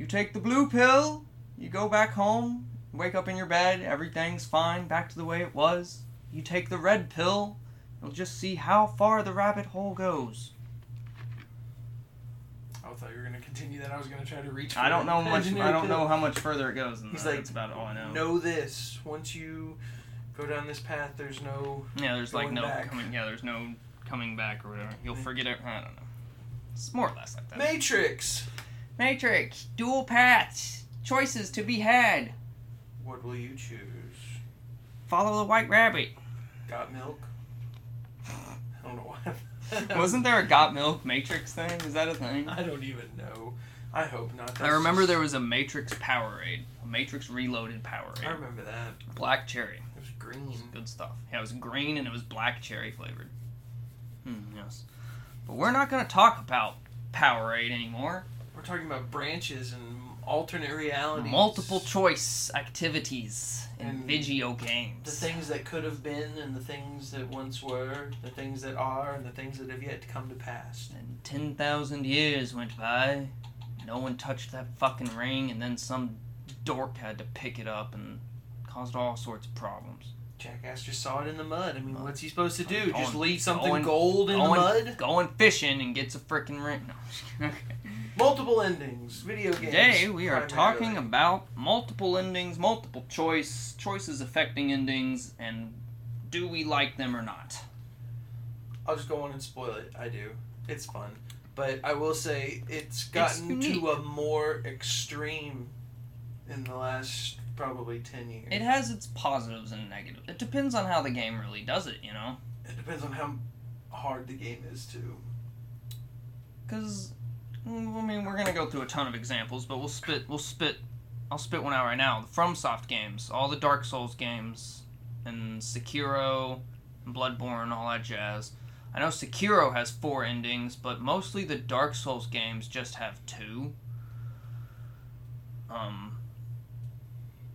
You take the blue pill, you go back home, wake up in your bed, everything's fine, back to the way it was. You take the red pill, you'll just see how far the rabbit hole goes. I thought you were gonna continue that. I was gonna try to reach. For I don't know much. I don't know how much further it goes. Than He's that. like, That's about all I know. Know this. Once you go down this path, there's no. Yeah, there's like no back. coming. Yeah, there's no coming back or whatever. You'll forget it. I don't know. It's more or less like that. Matrix. Matrix, dual paths, choices to be had. What will you choose? Follow the white rabbit. Got milk? I don't know why. Wasn't there a Got Milk Matrix thing? Is that a thing? I don't even know. I hope not. I remember there was a Matrix Powerade, a Matrix Reloaded Powerade. I remember that. black cherry, It was green. good stuff. Yeah, it was green and it was black cherry flavored. Hmm, yes, but we're not gonna talk about Powerade anymore. We're talking about branches and alternate realities. Multiple choice activities in And video games. The things that could have been, and the things that once were, the things that are, and the things that have yet to come to pass. And 10,000 years went by. No one touched that fucking ring, and then some dork had to pick it up and caused all sorts of problems. Jackass just saw it in the mud. I mean, Well, what's he supposed to do? going- just leave something going- gold in going, the mud? Going fishing and gets a freaking ring. No. okay. Multiple endings. Video games. Today we are primarily. talking about multiple endings, multiple choice, choices affecting endings, and do we like them or not? I'll just go on and spoil it. I do. It's fun. But I will say it's gotten unique. to a more extreme in the last probably 10 years. It has its positives and negatives. It depends on how the game really does it, you know? It depends on how hard the game is, too. Because, I mean, we're gonna go through a ton of examples, but we'll spit, we'll spit, I'll spit one out right now. The FromSoft games, all the Dark Souls games, and Sekiro, and Bloodborne, all that jazz. I know Sekiro has four endings, but mostly the Dark Souls games just have two. Um,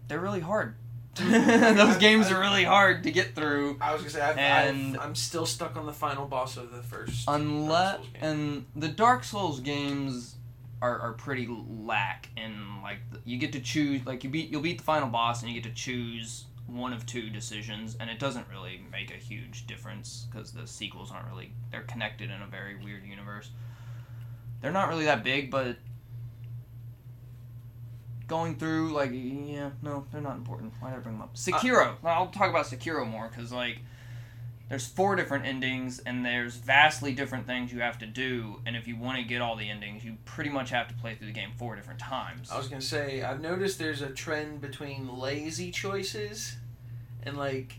they're really hard. Those games are really hard to get through. I was gonna say, I've, And- I've, I'm still stuck on the final boss of the first. Unless Dark Souls game. and the Dark Souls games are, are pretty lack and like you get to choose like you beat you'll beat the final boss and you get to choose one of two decisions and it doesn't really make a huge difference because the sequels aren't really they're connected in a very weird universe. They're not really that big, but going through like yeah no they're not important. Why did I bring them up? Uh, Sekiro. I'll talk about Sekiro more because like there's four different endings and there's vastly different things you have to do and if you want to get all the endings you pretty much have to play through the game four different times I was gonna say, I've noticed there's a trend between lazy choices and like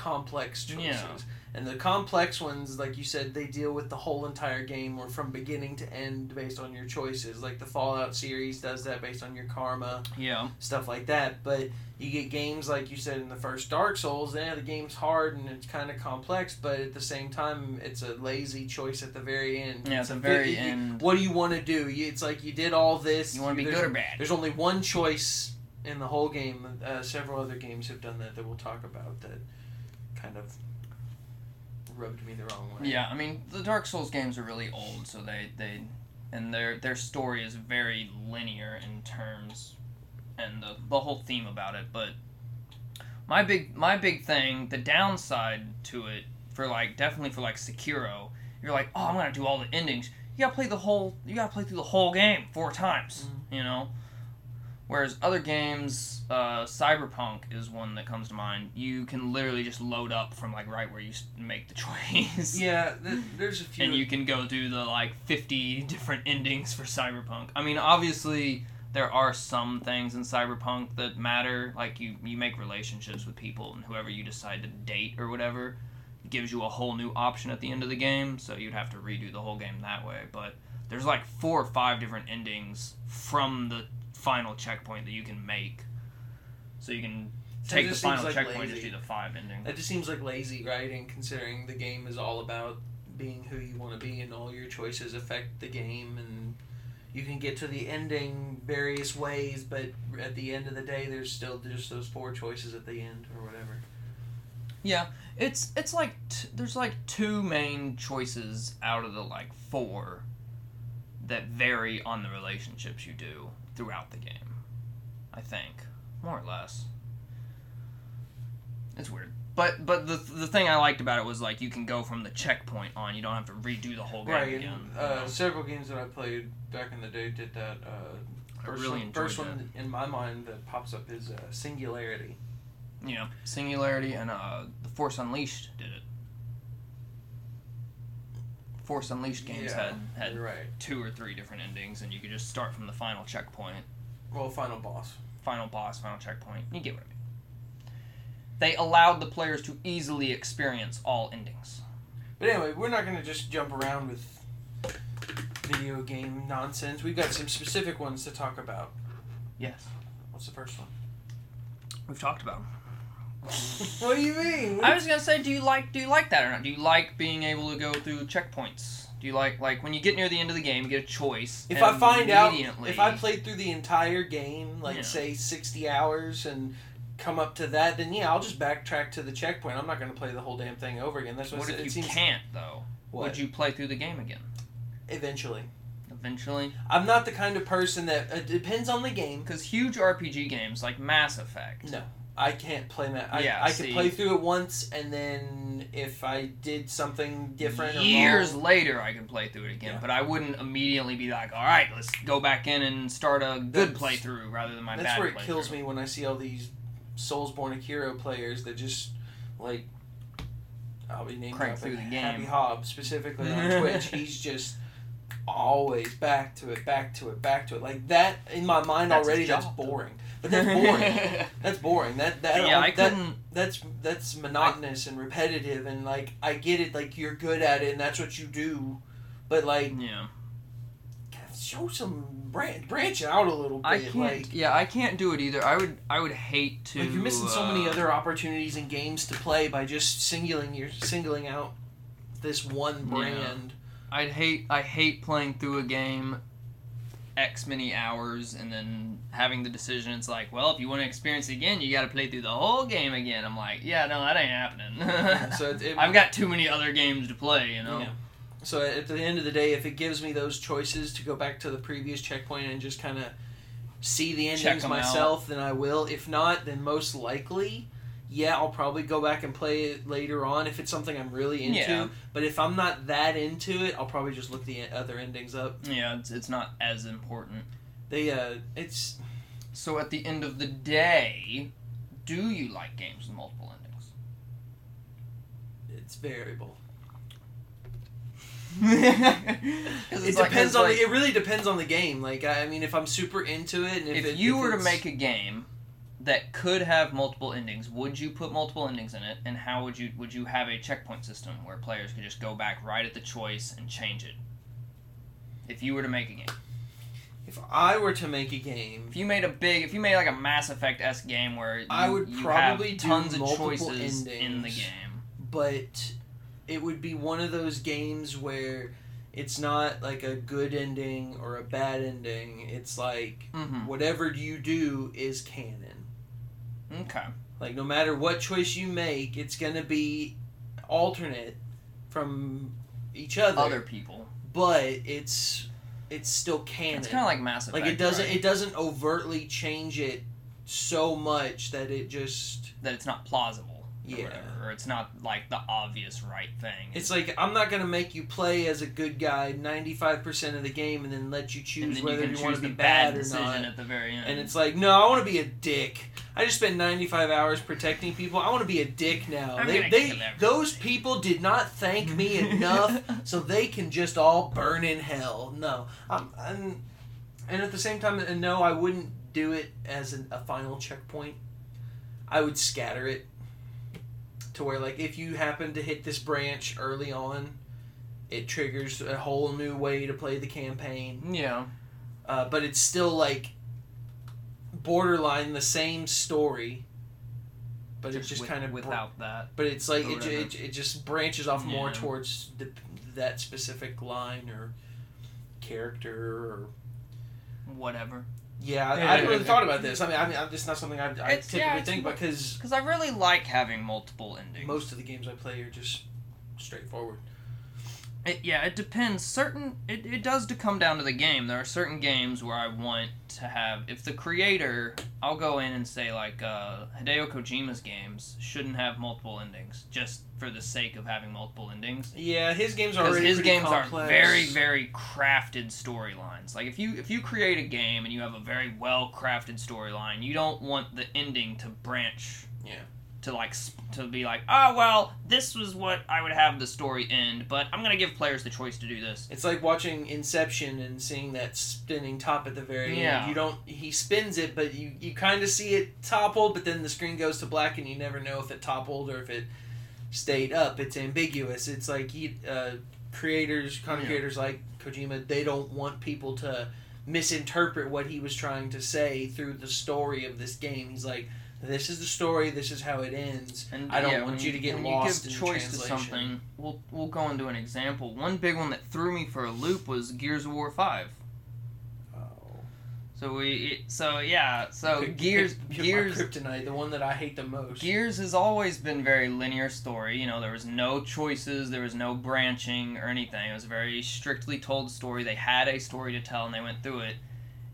complex choices. Yeah. And the complex ones, like you said, they deal with the whole entire game or from beginning to end based on your choices. Like the Fallout series does that based on your karma, yeah stuff like that. But you get games like you said in the first Dark Souls, yeah, the game's hard and it's kind of complex, but at the same time, it's a lazy choice at the very end. yeah at the very you- end What do you want to do? You- It's like you did all this. you want to be good or bad there's only one choice in the whole game. Uh, several other games have done that that we'll talk about that kind of rubbed me the wrong way. yeah i mean the dark souls games are really old so they they and their their story is very linear in terms and the, the whole theme about it but my big my big thing the downside to it for like definitely for like sekiro you're like oh i'm gonna do all the endings. You gotta play the whole you gotta play through the whole game four times mm-hmm. you know whereas other games uh, cyberpunk is one that comes to mind. You can literally just load up from like right where you make the choice. Yeah, th- there's a few. and you can go through the like 50 different endings for cyberpunk. I mean obviously there are some things in cyberpunk that matter. Like you you make relationships with people and whoever you decide to date or whatever gives you a whole new option at the end of the game so you'd have to redo the whole game that way. But there's like four or five different endings from the final checkpoint that you can make so you can So take the final like checkpoint and lazy. just do the five endings That just seems like lazy writing, considering the game is all about being who you want to be, and all your choices affect the game, and you can get to the ending various ways, but at the end of the day, there's still just those four choices at the end, or whatever. Yeah, it's it's like t- there's like two main choices out of the like four that vary on the relationships you do throughout the game. I think, more or less. It's weird. But but the the thing I liked about it was like you can go from the checkpoint on. You don't have to redo the whole game Right, again. and you uh, know? several games that I played back in the day did that. Uh, I first really one, first that. one in my mind that pops up is uh, Singularity. know, Singularity and uh, the Force Unleashed did it. Force Unleashed games Yeah, had had right. two or three different endings, and you could just start from the final checkpoint, Well, final boss. final boss, final checkpoint. You get what I mean. They allowed the players to easily experience all endings. But anyway, we're not going to just jump around with video game nonsense. We've got some specific ones to talk about. Yes, What's the first one? we've talked about. 'em. what do you mean? I was gonna say, do you like do you like that or not? Do you like being able to go through checkpoints? Do you like like when you get near the end of the game, you get a choice? if I find out, if I played through the entire game, like Yeah. say 60 hours, and come up to that, then yeah, I'll just backtrack to the checkpoint. I'm not going to play the whole damn thing over again. That's what, what if you it seems can't though? What? Would you play through the game again eventually. eventually? I'm not the kind of person that it depends on the game. Because huge RPG games like Mass Effect. No. I can't play that. I, Yeah, I see. could play through it once, and then if I did something different or Years wrong, later, I can play through it again, Yeah. but I wouldn't immediately be like, "All right, let's go back in and start a good That's- playthrough rather than my that's bad where it kills me when I see all these Soulsborne Sekiro players that just like I'll be named Crank through the game. Happy Hob specifically on Twitch. He's just always back to it, back to it, back to it. Like that in my mind That's already. That's boring. But that's boring. that's boring. That that yeah, I that, couldn't. that's that's monotonous and repetitive and like I get it like you're good at it and that's what you do but like Yeah, show some branch branch out a little bit I can't. like yeah, I can't do it either. I would. I would hate to. like you're missing so many uh, other opportunities in games to play by just singling you're singling out this one Yeah. brand I'd hate. I hate playing through a game. X many hours and then having the decision. It's like, well, if you want to experience it again, you got to play through the whole game again. I'm like, yeah, no, that ain't happening. so it, it, I've got too many other games to play. You know. Yeah. So at the end of the day, if it gives me those choices to go back to the previous checkpoint and just kind of see the endings 'em out. myself, then I will. If not, then most likely, yeah, I'll probably go back and play it later on if it's something I'm really into. Yeah. But if I'm not that into it, I'll probably just look the other endings up. Yeah, it's, it's not as important. They uh, it's So at the end of the day, do you like games with multiple endings? it's variable. It like- depends on like, the, it really depends on the game. Like I I mean, if I'm super into it, and if, if, it, you if were to make a game that could have multiple endings, would you put multiple endings in it, and how would you would you have a checkpoint system where players could just go back right at the choice and change it? If you were to make a game, if I were to make a game, if you made a big, if you made like a Mass Effect s game where you, I would you probably have tons of choices in the game. but it would be one of those games where it's not like a good ending or a bad ending. It's like Mm-hmm. whatever you do is canon. Okay. Like no matter what choice you make, it's gonna be alternate from each other. Other people. but it's it's still canon. It's kind of like Mass Effect. like it doesn't right? it doesn't overtly change it so much that it just that it's not plausible. Or Yeah. whatever, or it's not like the obvious right thing. It's like I'm not gonna make you play as a good guy 95% of the game and then let you choose then whether you you, want choose to the be bad bad, or decision not. at the very end. And it's like, no, I want to be a dick. I just spent 95 hours protecting people. I want to be a dick now. I'm they, they, those people did not thank me enough, so they can just all burn in hell. No, I'm, I'm, and at the same time, and no, I wouldn't do it as an, a final checkpoint. I would scatter it to where, like, if you happen to hit this branch early on, it triggers a whole new way to play the campaign yeah. uh, but it's still like borderline the same story, but it's just with- kind of without that. but it's like it, it, it just branches off more towards the, that specific line or character or Whatever. Yeah. I, Yeah, I haven't really thought about this. I mean, I mean, I'm- it's not something I, I typically yeah, think mo- because Because I really like having multiple endings. most of the games I play are just straightforward. It, yeah, it depends. Certain it, it does to come down to the game. There are certain games where I want to have if the creator I'll go in and say like uh, Hideo Kojima's games shouldn't have multiple endings just for the sake of having multiple endings. Yeah, his games are already his games complex. are very, very crafted storylines. Like if you if you create a game and you have a very well crafted storyline, you don't want the ending to branch. Yeah. To like to be like, oh well, this was what I would have the story end, but I'm gonna give players the choice to do this. It's like watching Inception and seeing that spinning top at the very Yeah. end. You don't he spins it, but you you kind of see it toppled, but then the screen goes to black, and you never know if it toppled or if it stayed up. It's ambiguous. It's like he, uh, creators, content Yeah. creators like Kojima, they don't want people to misinterpret what he was trying to say through the story of this game. He's like. This is the story. This is how it ends. And I don't yeah, want when you to get when lost you give the choice to something. We'll we'll go into an example. One big one that threw me for a loop was Gears of War Five. Oh. So we so yeah so Gears Gears kryptonite, the one that I hate the most. Gears has always been very linear story. You know, there was no choices, there was no branching or anything. It was a very strictly told story. They had a story to tell and they went through it.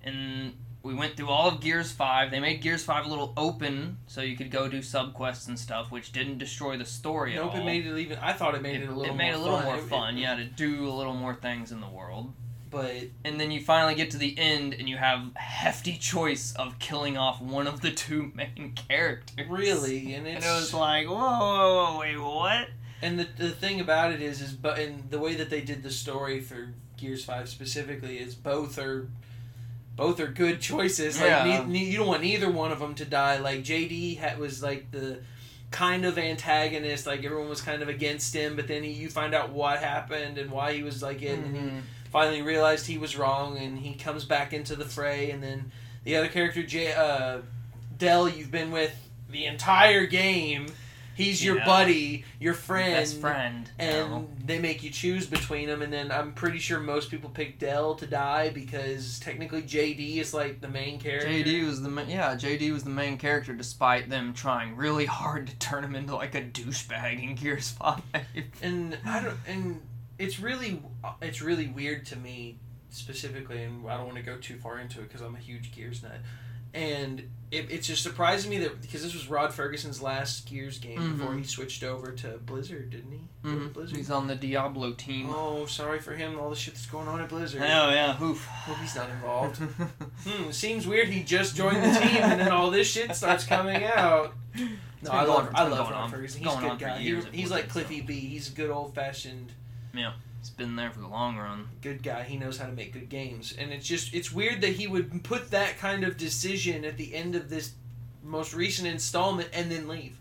And we went through all of Gears 5. They made Gears 5 a little open so you could go do subquests and stuff, which didn't destroy the story at Nope, all. it made it even. I thought it made it, a little. it made more a little fun. more It- fun, it- yeah, to do a little more things in the world. But And then you finally get to the end and you have a hefty choice of killing off one of the two main characters. really, and And it was like, whoa, whoa, whoa, wait, what? and the the thing about it is is but and the way that they did the story for Gears Five specifically is both are. Both are good choices. Like Yeah. ne- ne- you don't want either one of them to die. Like JD had, was like the kind of antagonist. Like everyone was kind of against him, but then he, you find out what happened and why he was like it, and he Mhm. finally realized he was wrong and he comes back into the fray and then the other character J uh Del you've been with the entire game he's your Yeah. buddy your friend Best friend. and no. they make you choose between them and then I'm pretty sure most people pick Del to die because technically JD is like the main character JD was the ma- yeah JD was the main character despite them trying really hard to turn him into like a douchebag in Gears Five. and I don't and it's really it's really weird to me specifically and I don't want to go too far into it because I'm a huge Gears nut and it, it's just surprising me that because this was Rod Ferguson's last Gears game before Mhm. he switched over to Blizzard didn't he Mhm. Blizzard He's on the Diablo team. oh sorry for him all the shit that's going on at Blizzard Oh yeah, oof. hope he's not involved hmm seems weird he just joined the team and then all this shit starts coming out no, I love, I love Rod Ferguson. He's a good guy. He- years he's like Cliffy B. He's a good old fashioned He's been there for the long run. good guy. He knows how to make good games, and it's just it's weird that he would put that kind of decision at the end of this most recent installment and then leave.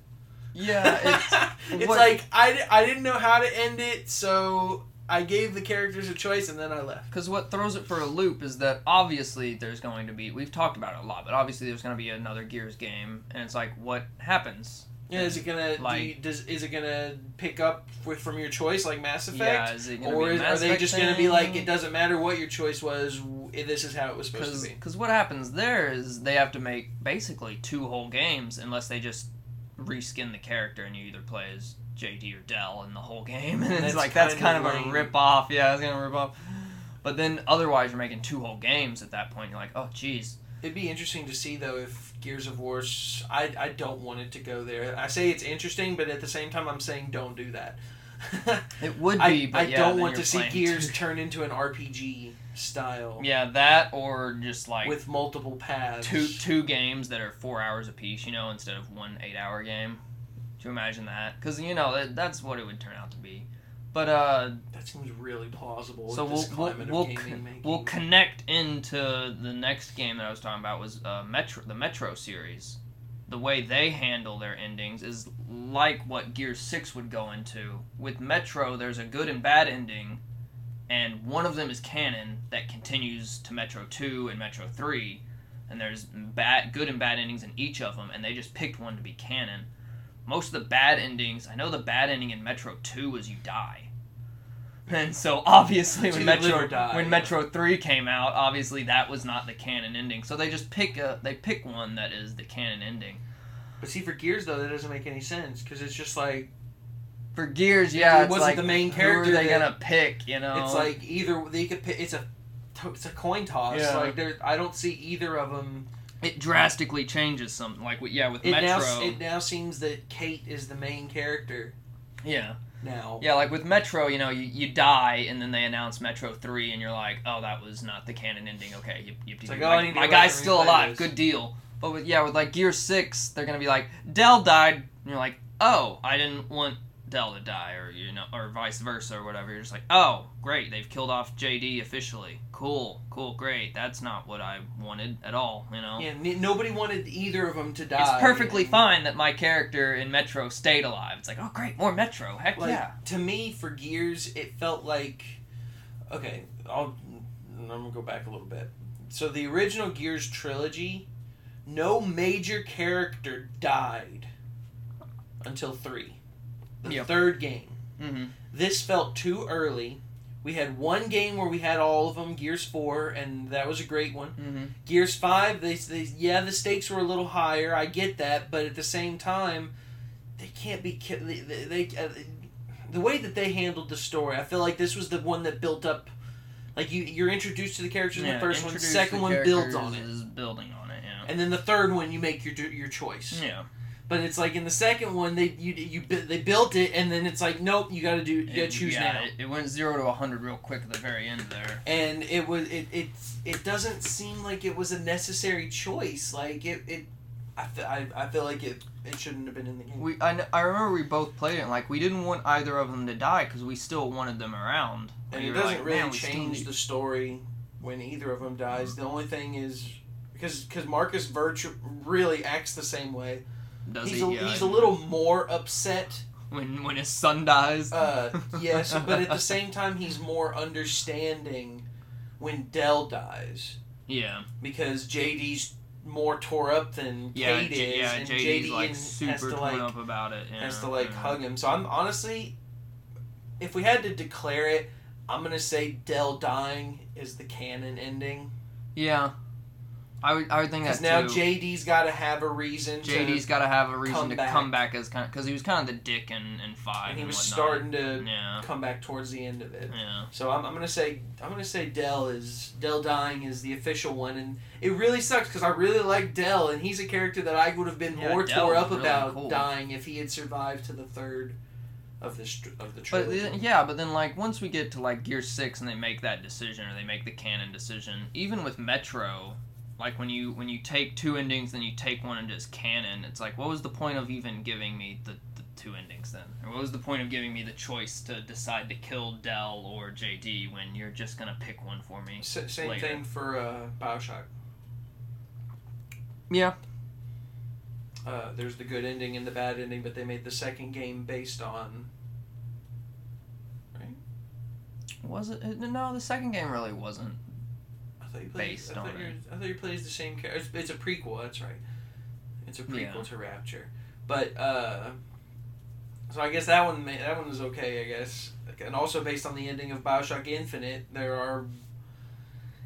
Yeah, it's what- like I, I didn't know how to end it, so I gave the characters a choice and then I left. Because what throws it for a loop is that obviously there's going to be we've talked about it a lot, but obviously there's going to be another Gears game, and it's like what happens? Yeah, is it gonna Like- do you, does is it gonna pick up with, from your choice like Mass Effect? Yeah, is it going to or is, are they just going to be like, it doesn't matter what your choice was, this is how it was supposed to be? Because what happens there is they have to make basically two whole games unless they just reskin the character and you either play as JD or Del in the whole game. And it's like that's kind of a rip off. Yeah, it's gonna rip off. But then otherwise you're making two whole games at that point. You're like, oh jeez. It'd be interesting to see though if Gears of War. I I don't want it to go there. I say it's interesting, but at the same time, I'm saying don't do that. It would I, be, but I yeah, don't want to see Gears turn into an RPG style Yeah, that or just like with multiple paths. two two games that are four hours apiece, you know, instead of one eight hour game. Do you imagine that? Because you know that, that's what it would turn out to be. But uh, That seems really plausible. so we'll this we'll climate we'll, gaming con- we'll connect into the next game that I was talking about was uh, Metro the Metro series. The way they handle their endings is like what Gear Six would go into. With Metro, there's a good and bad ending, and one of them is canon that continues to Metro Two and Metro Three, and there's bad, good and bad endings in each of them, and they just picked one to be canon. Most of the bad endings, I know the bad ending in Metro Two was you die. And so obviously when Metro when. Metro Three came out, obviously that was not the canon ending. So they just pick a they pick one that is the canon ending. But see, for Gears though, that doesn't make any sense because it's just like For Gears, yeah, It it's wasn't like the main character. Who character are they that- gonna pick? You know, It's like either they could pick. It's a it's a coin toss. Yeah. Like there, I don't see either of them. it drastically changes something. Like yeah, with It Metro. now it now seems that Kait is the main character yeah, now. yeah, like with Metro, you know, you, you die and then they announce Metro three, and you're like, oh, that was not the canon ending. Okay, you, you, like, my, oh, to my guy's still alive. this. Good deal. But with yeah, with like Gear six, they're gonna be like, Del died, and you're like, oh, I didn't want Del to die, or you know, or vice versa, or whatever. You're just like, oh, great, they've killed off JD officially. Cool, cool, great. That's not what I wanted at all. You know. Yeah, n- nobody wanted either of them to die. It's perfectly and, fine that my character in Metro stayed alive. It's like, oh great, more Metro. Heck Like yeah. to me, for Gears, it felt like okay. I'll I'm gonna go back a little bit. So the original Gears trilogy, no major character died until three, the Yep. third game. Mm-hmm. This felt too early. We had one game where we had all of them, Gears Four, and that was a great one. Mm-hmm. Gears Five, they, they yeah, the stakes were a little higher. I get that, but at the same time, they can't be they, they, they uh, the way that they handled the story. I feel like this was the one that built up. Like you, you're introduced to the characters in the first one. introduce Second the one builds on it, Is building on it. Yeah. and then the third one you make your your choice. Yeah. But it's like in the second one they you you they built it, and then it's like nope, you got to do you got to choose yeah, now. It, it went zero to hundred real quick at the very end there. and it was it it it doesn't seem like it was a necessary choice. Like it it. I feel, I, I feel like it, it shouldn't have been in the game. We I, I remember we both played it and like we didn't want either of them to die because we still wanted them around. and it doesn't like, really "Man, we still change the story when either of them dies. The only thing is because because Marcus Virtue really acts the same way. Does he's he? a, Yeah, he's a little more upset. when when his son dies. Uh, yes, but at the same time, he's more understanding when Del dies yeah. because JD's more tore up than Yeah. Kait J- is, yeah. and JD's JD like has super to torn like up about it. Yeah, has to like yeah. hug him. So I'm honestly, if we had to declare it, I'm gonna say Del dying is the canon ending Yeah. I would I would think because that now too. JD's got to have a reason. JD's got to have a reason come to back. come back as kind of because he was kind of the dick in, in five. and he was whatnot. starting to Yeah. come back towards the end of it. Yeah. So I'm, I'm gonna say I'm gonna say Del is Del dying is the official one, and it really sucks because I really like Del, and he's a character that I would have been Yeah, more Del tore up really about cool. dying if he had survived to the third of the of the trilogy. then- yeah, but then like once we get to like Gear Six and they make that decision or they make the canon decision, even with Metro, like when you when you take two endings then you take one and just canon, it's like what was the point of even giving me the, the two endings then? Or what was the point of giving me the choice to decide to kill Del or JD when you're just gonna pick one for me? S- same later. thing for uh, Bioshock. Yeah. Uh, there's the good ending and the bad ending, but they made the second game based on. Right was it? it- No, the second game really wasn't. I thought you played. Based I thought on you. I thought you played the same character. It's, it's a prequel. That's right. It's a prequel Yeah. to Rapture, but uh, so I guess that one that one was okay. I guess, and also based on the ending of Bioshock Infinite, there are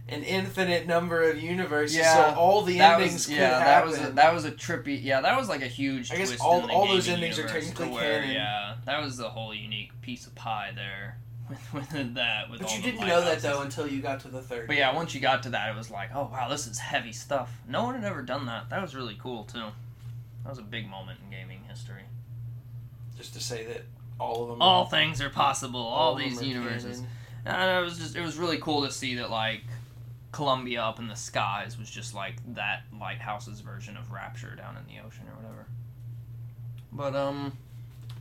an infinite number of universes. Yeah, so all the endings was could yeah, that happen. was a, that was a trippy. Yeah, that was like a huge I guess all- all those endings are technically where, canon. Yeah, that was the whole unique piece of pie there with, with that. With but all you didn't know that though until you got to the third. But yeah, once you got to that, it was like, oh wow, this is heavy stuff. No one had ever done that. That was really cool too. That was a big moment in gaming history. just to say that all of them. All things are possible. All, them these universes. canon. And it was just it was really cool to see that like Columbia up in the skies was just like that lighthouse's version of Rapture down in the ocean or whatever. But um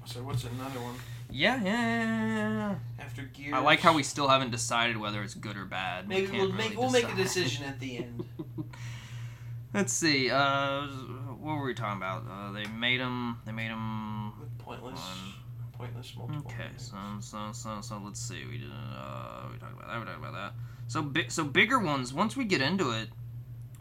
So what's another one yeah, yeah, yeah, yeah, yeah. after Gears? I like how we still haven't decided whether it's good or bad. Maybe can't we'll really make we'll make a decision at the end. Let's see. Uh, what were we talking about? Uh, they made him. They made him. With pointless, One. pointless multiple. Okay, so so so so let's see. We did. Uh, we talked about that. We talked about that. So big. So bigger ones. Once we get into it,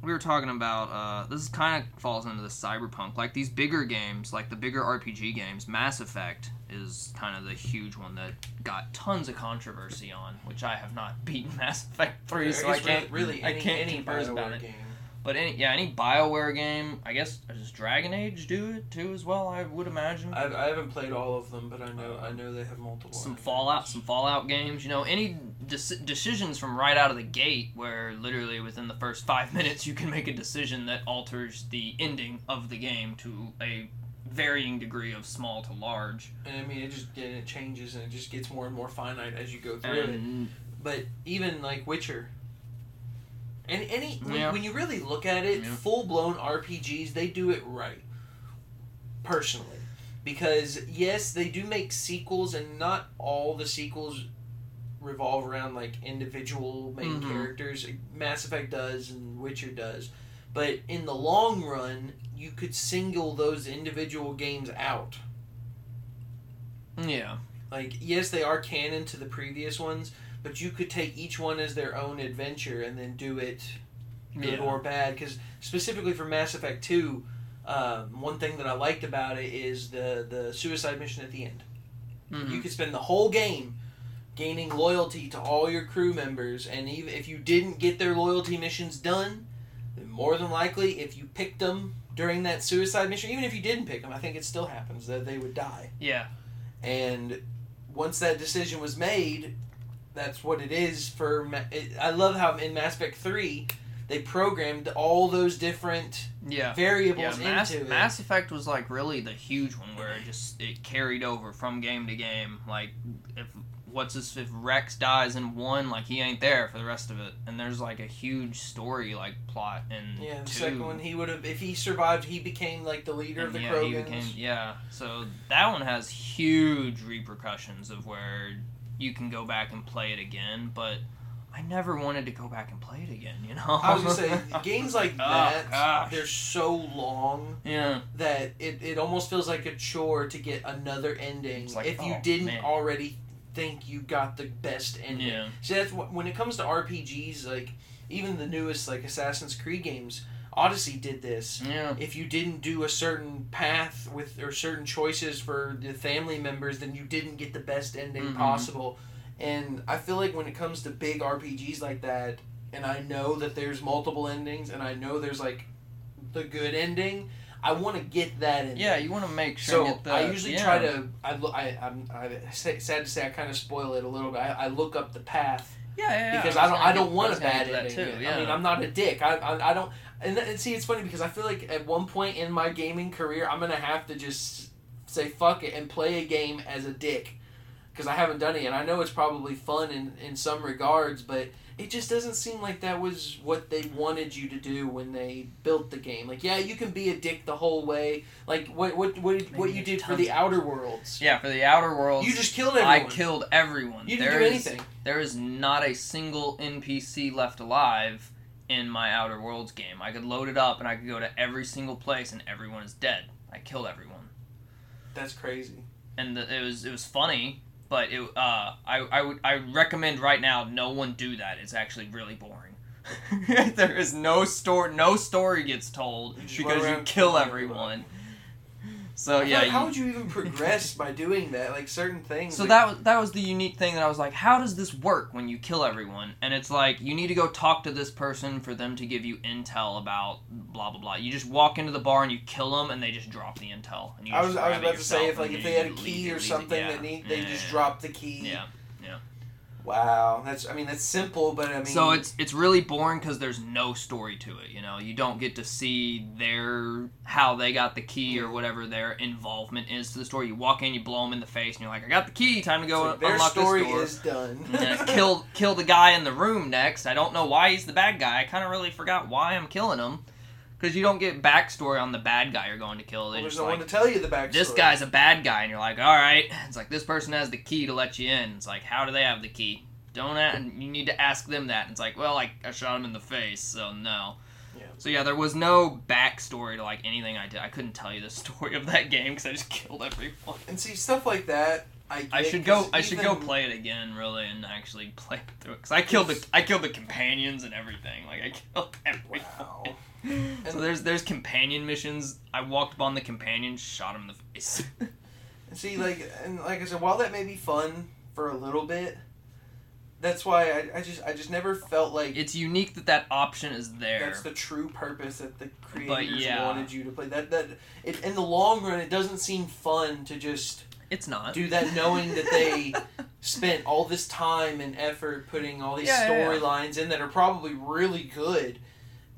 we were talking about. Uh, this kind of falls into the cyberpunk. Like these bigger games, like the bigger RPG games. Mass Effect is kind of the huge one that got tons of controversy on, which I have not beaten Mass Effect three, I so I can't. really, I any, can't any Bioware about it. game. But any yeah, any Bioware game, I guess uh, does Dragon Age do it too as well? I would imagine. I've, I haven't played all of them, but I know I know they have multiple. some endings. Fallout, some Fallout games. You know, any dec- decisions from right out of the gate, where literally within the first five minutes you can make a decision that alters the ending of the game to a varying degree of small to large. And I mean, it just and it changes and it just gets more and more finite as you go through it. But even like Witcher. And any when, Yeah. when you really look at it, Yeah. full blown RPGs, they do it right. Personally, because yes, they do make sequels, and not all the sequels revolve around like individual main Mhm. characters. Mass Effect does, and Witcher does. But in the long run, you could single those individual games out. yeah, Like, yes, they are canon to the previous ones, but you could take each one as their own adventure and then do it good yeah. or bad. Because specifically for Mass Effect Two, um, one thing that I liked about it is the the suicide mission at the end. Mhm. You could spend the whole game gaining loyalty to all your crew members, and even if you didn't get their loyalty missions done, then more than likely, if you picked them during that suicide mission, even if you didn't pick them, I think it still happens that they would die. yeah, And once that decision was made, that's what it is for. Ma- it, I love how in Mass Effect Three, they programmed all those different yeah. Yeah, variables Mass, into it. Mass Effect was like really the huge one where it just it carried over from game to game. Like if what's this if Wrex dies in one, like he ain't there for the rest of it. And there's like a huge story like plot and yeah, the two. second one, he would have if he survived, he became like the leader of the yeah, Krogans. he became yeah. So that one has huge repercussions of where you can go back and play it again, but I never wanted to go back and play it again. You know. I was gonna say games like Oh, that, gosh. they're so long yeah. that it, it almost feels like a chore to get another ending like, if you oh, didn't man. already think you got the best ending. Yeah. See, that's what, when it comes to RPGs, like even the newest like Assassin's Creed games, Odyssey did this. Yeah. If you didn't do a certain path with or certain choices for the family members, then you didn't get the best ending Mhm. possible. And I feel like when it comes to big RPGs like that, and I know that there's multiple endings, and I know there's like the good ending, I want to get that in. Yeah, you want to make sure. So the, I usually yeah. try to. I look. I, I'm. I, sad to say, I kind of spoil it a little bit. I, I look up the path Yeah, yeah, yeah. because was I don't. I don't want a bad get to that ending. too. Yeah. I mean, I'm not a dick. I. I, I don't. And, and see, it's funny because I feel like at one point in my gaming career, I'm gonna have to just say fuck it and play a game as a dick because I haven't done it and I know it's probably fun in in some regards, but it just doesn't seem like that was what they wanted you to do when they built the game. Like, yeah, you can be a dick the whole way. Like what what what, what you did for the Outer Worlds. yeah, for the Outer Worlds, You just killed everyone. I killed everyone. You didn't There do is- anything. There is not a single NPC left alive in my Outer Worlds game. I could load it up and I could go to every single place and everyone is dead. I killed everyone. That's crazy. and the, it was it was funny, but it uh I I would I recommend right now no one do that. It's actually really boring. there is no story. No story gets told because you kill everyone. So yeah. like, how would you even progress by doing that? Like certain things. so like, that was that was the unique thing that I was like, how does this work when you kill everyone? And it's like you need to go talk to this person for them to give you intel about blah blah blah. You just walk into the bar and you kill them, and they just drop the intel. And you I was I was about to say if like if they had a key or something yeah, that need they yeah, just drop the key. Yeah. Wow, that's I mean that's simple, but I mean so it's it's really boring because there's no story to it. You know, you don't get to see their how they got the key or whatever their involvement is to the story. You walk in, you blow them in the face, and you're like, "I got the key. Time to go like, their unlock story this door." is done. Kill kill the guy in the room next. I don't know why he's the bad guy. I kind of really forgot why I'm killing him. Because you don't get backstory on the bad guy you're going to kill. They Well, there's no like, one to tell you the backstory. this guy's a bad guy, and you're like, all right. It's like this person has the key to let you in. It's like, how do they have the key? Don't a- you need to ask them that. And it's like, well, I, I shot him in the face, so no. Yeah. So yeah, there was no backstory to like anything I did. I couldn't tell you the story of that game because I just killed everyone. And see stuff like that. I, I should go. I should go play it again, really, and actually play it through. Because I killed the I killed the companions and everything. Like I killed everything. Wow. so there's there's companion missions. I walked upon the companion, shot him in the face. see, like and like I said, while that may be fun for a little bit, that's why I, I just I just never felt like it's unique that that option is there. That's the true purpose that the creators yeah. wanted you to play. That that it, in the long run, it doesn't seem fun to just it's not. do that, knowing that they spent all this time and effort putting all these Yeah, yeah, yeah. storylines in that are probably really good,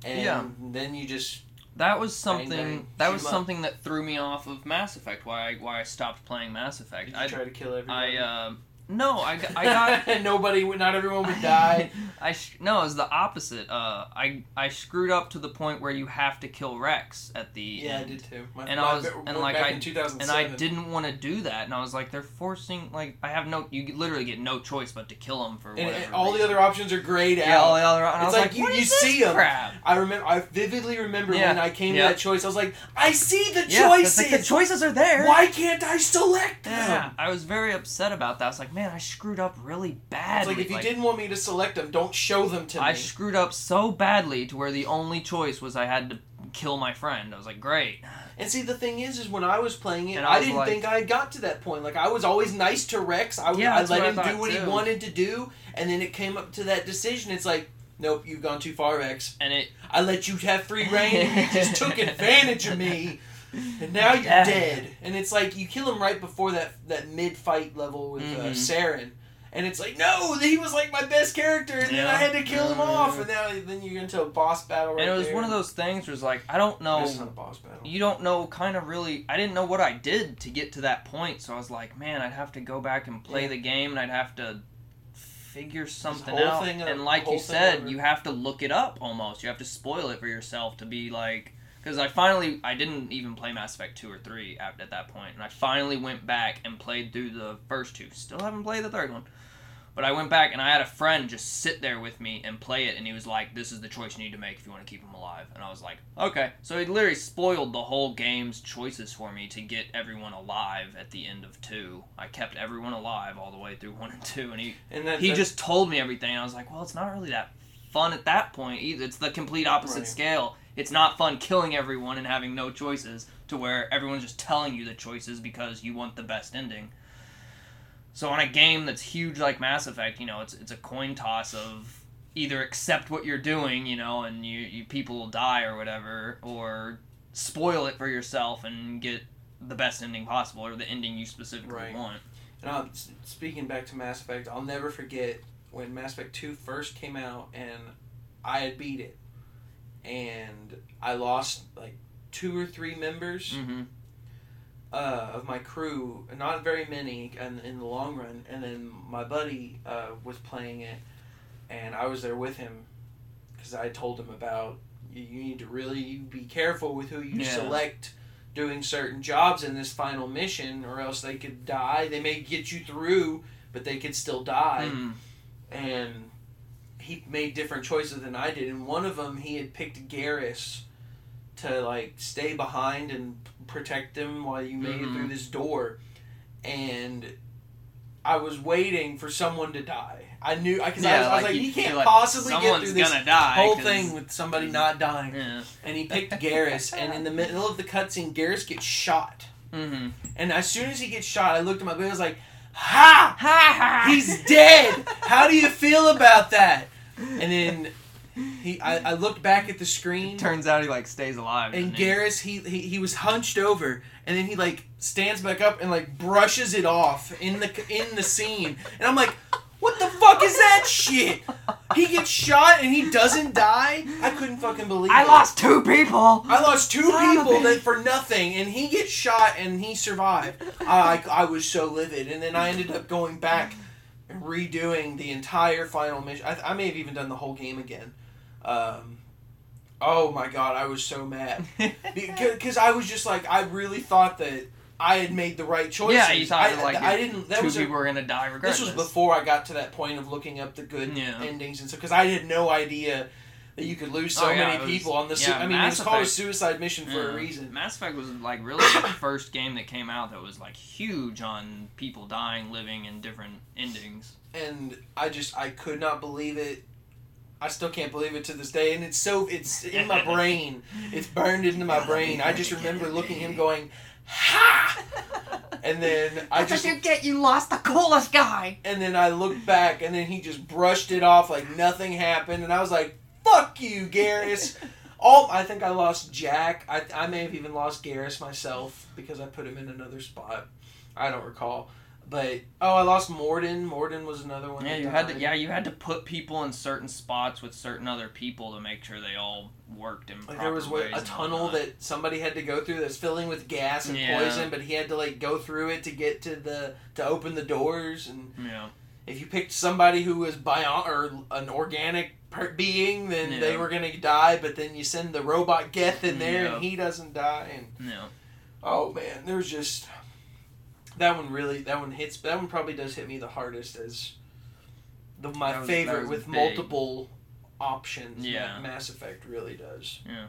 and Yeah. then you just That was something. bang, that was was 'em up. something that threw me off of Mass Effect. Why I why I stopped playing Mass Effect. I try to kill everyone. I uh, no I, got- I got and nobody would not everyone would die. I sh- no, it was the opposite. Uh, I I screwed up to the point where you have to kill Wrex at the yeah, I end. did too. My, And my- I was- and, like, I- 2007. and I didn't want to do that, and I was like, they're forcing like I have no. You literally get no choice but to kill him for And, whatever. and all the other options are grayed yeah, all the other. And I It's was like like, you- you see 'em. crap? I remember. I vividly remember Yeah. when I came Yeah. to that choice. I was like, I see the choices. like the choices are there. Why can't I select them? Yeah, I was very upset about that. I was like, man, I screwed up really It's like if you didn't want me to select them, don't show them to I me. I screwed up so badly to where the only choice was I had to kill my friend. I was like, great. and see, the thing is, is when I was playing it, And I I, didn't like- think I had got to that point. Like I was always nice to Wrex. I, Yeah, I let him do what he wanted to do, and then it came up to that decision. It's like, nope, you've gone too far, Wrex. And it I let you have free reign, and you just took advantage of me. And now you're Yeah. dead. And it's like you kill him right before that that mid fight level with uh, Mhm. Saren. And it's like, no, he was like my best character, and then I had to kill him Yeah. off, and now then you're into a boss battle. Right and it was there. one of those things where it's like, I don't know. It's not a boss battle. You don't know, kind of really. I didn't know what I did to get to that point, so I was like, man, I'd have to go back and play Yeah. the game, and I'd have to figure something out. thing, uh, and like you said, over. you have to look it up almost. You have to spoil it for yourself to be like. Because I finally, I didn't even play Mass Effect 2 or 3 at, at that point, and I finally went back and played through the first two. Still haven't played the third one. But I went back and I had a friend just sit there with me and play it, and he was like, "This is the choice you need to make if you want to keep him alive." And I was like, "Okay." So he literally spoiled the whole game's choices for me to get everyone alive at the end of two. I kept everyone alive all the way through one and two, and he and that, he just told me everything. And I was like, "Well, it's not really that fun at that point either. It's the complete opposite Right. scale. It's not fun killing everyone and having no choices to where everyone's just telling you the choices because you want the best ending." So on a game that's huge like Mass Effect, you know, it's it's a coin toss of either accept what you're doing, you know, and you, you people will die or whatever, or spoil it for yourself and get the best ending possible or the ending you specifically Right. want. And I'm, speaking back to Mass Effect, I'll never forget when Mass Effect 2 first came out and I had beat it. And I lost like two or three members Mm-hmm. uh, of my crew, not very many in, in the long run. And then my buddy uh, was playing it, and I was there with him because I told him about you, you need to really be careful with who you Yeah. select doing certain jobs in this final mission, or else they could die. They may get you through, but they could still die. Mm. And he made different choices than I did. And one of them, he had picked Garrus to like stay behind and protect them while you made it Mhm. through this door. And I was waiting for someone to die. I knew because I, was, I was like, you he can't like possibly get through this whole 'cause- thing with somebody not dying. Yeah. And he picked Garrus, and in the middle of the cutscene, Garrus gets shot. Mm-hmm. And as soon as he gets shot, I looked at my buddy. I was like, "Ha! Ha ha! He's dead. How do you feel about that?" And then he, I, I looked back at the screen, Turns out he like stays alive. and doesn't he? Garrus, he, he he was hunched over, and then he like stands back up and like brushes it off in the in the scene, and I'm like, "What the fuck is that shit?" He gets shot and he doesn't die. I couldn't fucking believe I it. I lost two people. I lost two Son people that for nothing, and he gets shot and he survived. I, I was so livid, and then I ended up going back and redoing the entire final mission. I, I may have even done the whole game again. Um, oh my god, I was so mad because I was just like, I really thought that I had made the right choices. Yeah, you thought I, like, I didn't. That two was a, people were gonna die regardless. this was before I got to that point of looking up the good Yeah. endings and stuff because I had no idea that you could lose so Oh, yeah, many was- people on the. su- yeah, I mean, Mass it was called a suicide mission for Yeah. a reason. Mass Effect was like really the first game that came out that was like huge on people dying, living, and different endings. and I just I could not believe it. I still can't believe it to this day, and it's so it's in my brain. It's burned into my brain. I just remember looking at him going, "Ha!" And And then I just you get. You lost the coolest guy. and then I looked back, and then he just brushed it off like nothing happened, and I was like, "Fuck you, Garrus." All I think I lost Jack. I, I may have even lost Garrus myself because I put him in another spot. I don't recall, but oh, I lost Mordin. Mordin was another one. Yeah, you had to. Yeah, you had to put people in certain spots with certain other people to make sure they all worked in. Like there was what, a tunnel that somebody had to go through that's filling with gas and Yeah. poison, but he had to like go through it to get to the to open the doors. And Yeah. If you picked somebody who was bio or an organic being, then Yeah. they were gonna die. But then you send the robot Geth in there, Yeah. and he doesn't die. And Yeah. oh man, there's just that one really that one hits. That one probably does hit me the hardest as the my was- favorite with big. multiple options. Yeah. Ma- Mass Effect really does. Yeah.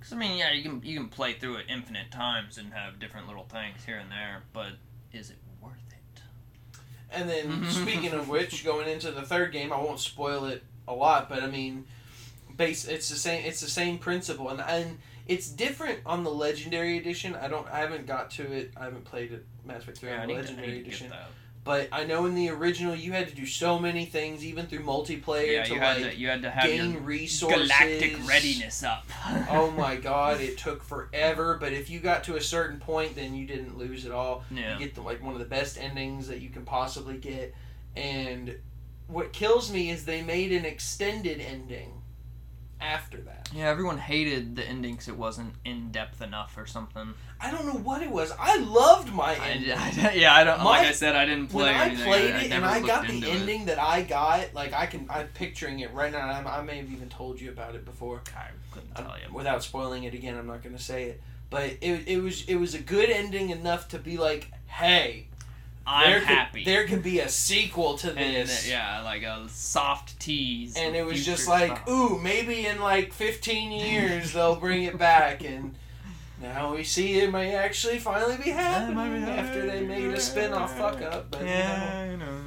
Cause I mean, yeah, you can you can play through it infinite times and have different little things here and there, but is it? And then, mhm. speaking of which, going into the third game, I won't spoil it a lot, but I mean, base it's the same. It's the same principle, and and it's different on the Legendary Edition. I don't. I haven't got to it. I haven't played it. Mass Effect Three Yeah, on the need, to, I Legendary to Edition. But I know in the original you had to do so many things, even through multiplayer, Yeah, to you had to you had to have gain your resources. galactic readiness up. oh my god, it took forever. But if you got to a certain point, then you didn't lose at all. Yeah. You get the, like one of the best endings that you can possibly get. And what kills me is they made an extended ending after that. Yeah, everyone hated the ending because it wasn't in depth enough or something. I don't know what it was. I loved my ending. I- yeah, I don't. My- like I said, I didn't play. when I anything. played I, it and I got the into it. ending that I got, like I can, I'm picturing it right now. I'm, I may have even told you about it before. I couldn't I'm- tell you. without spoiling it again, I'm not going to say it. But it, it was it was a good ending enough to be like, hey, I'm there happy. Could, there could be a sequel to this. uh, yeah, like a soft tease. And it was just like, stuff. ooh, maybe in like 15 years they'll bring it back. And now we see it may actually finally be happening after they made a spin off fuck up. But you know, yeah, you know,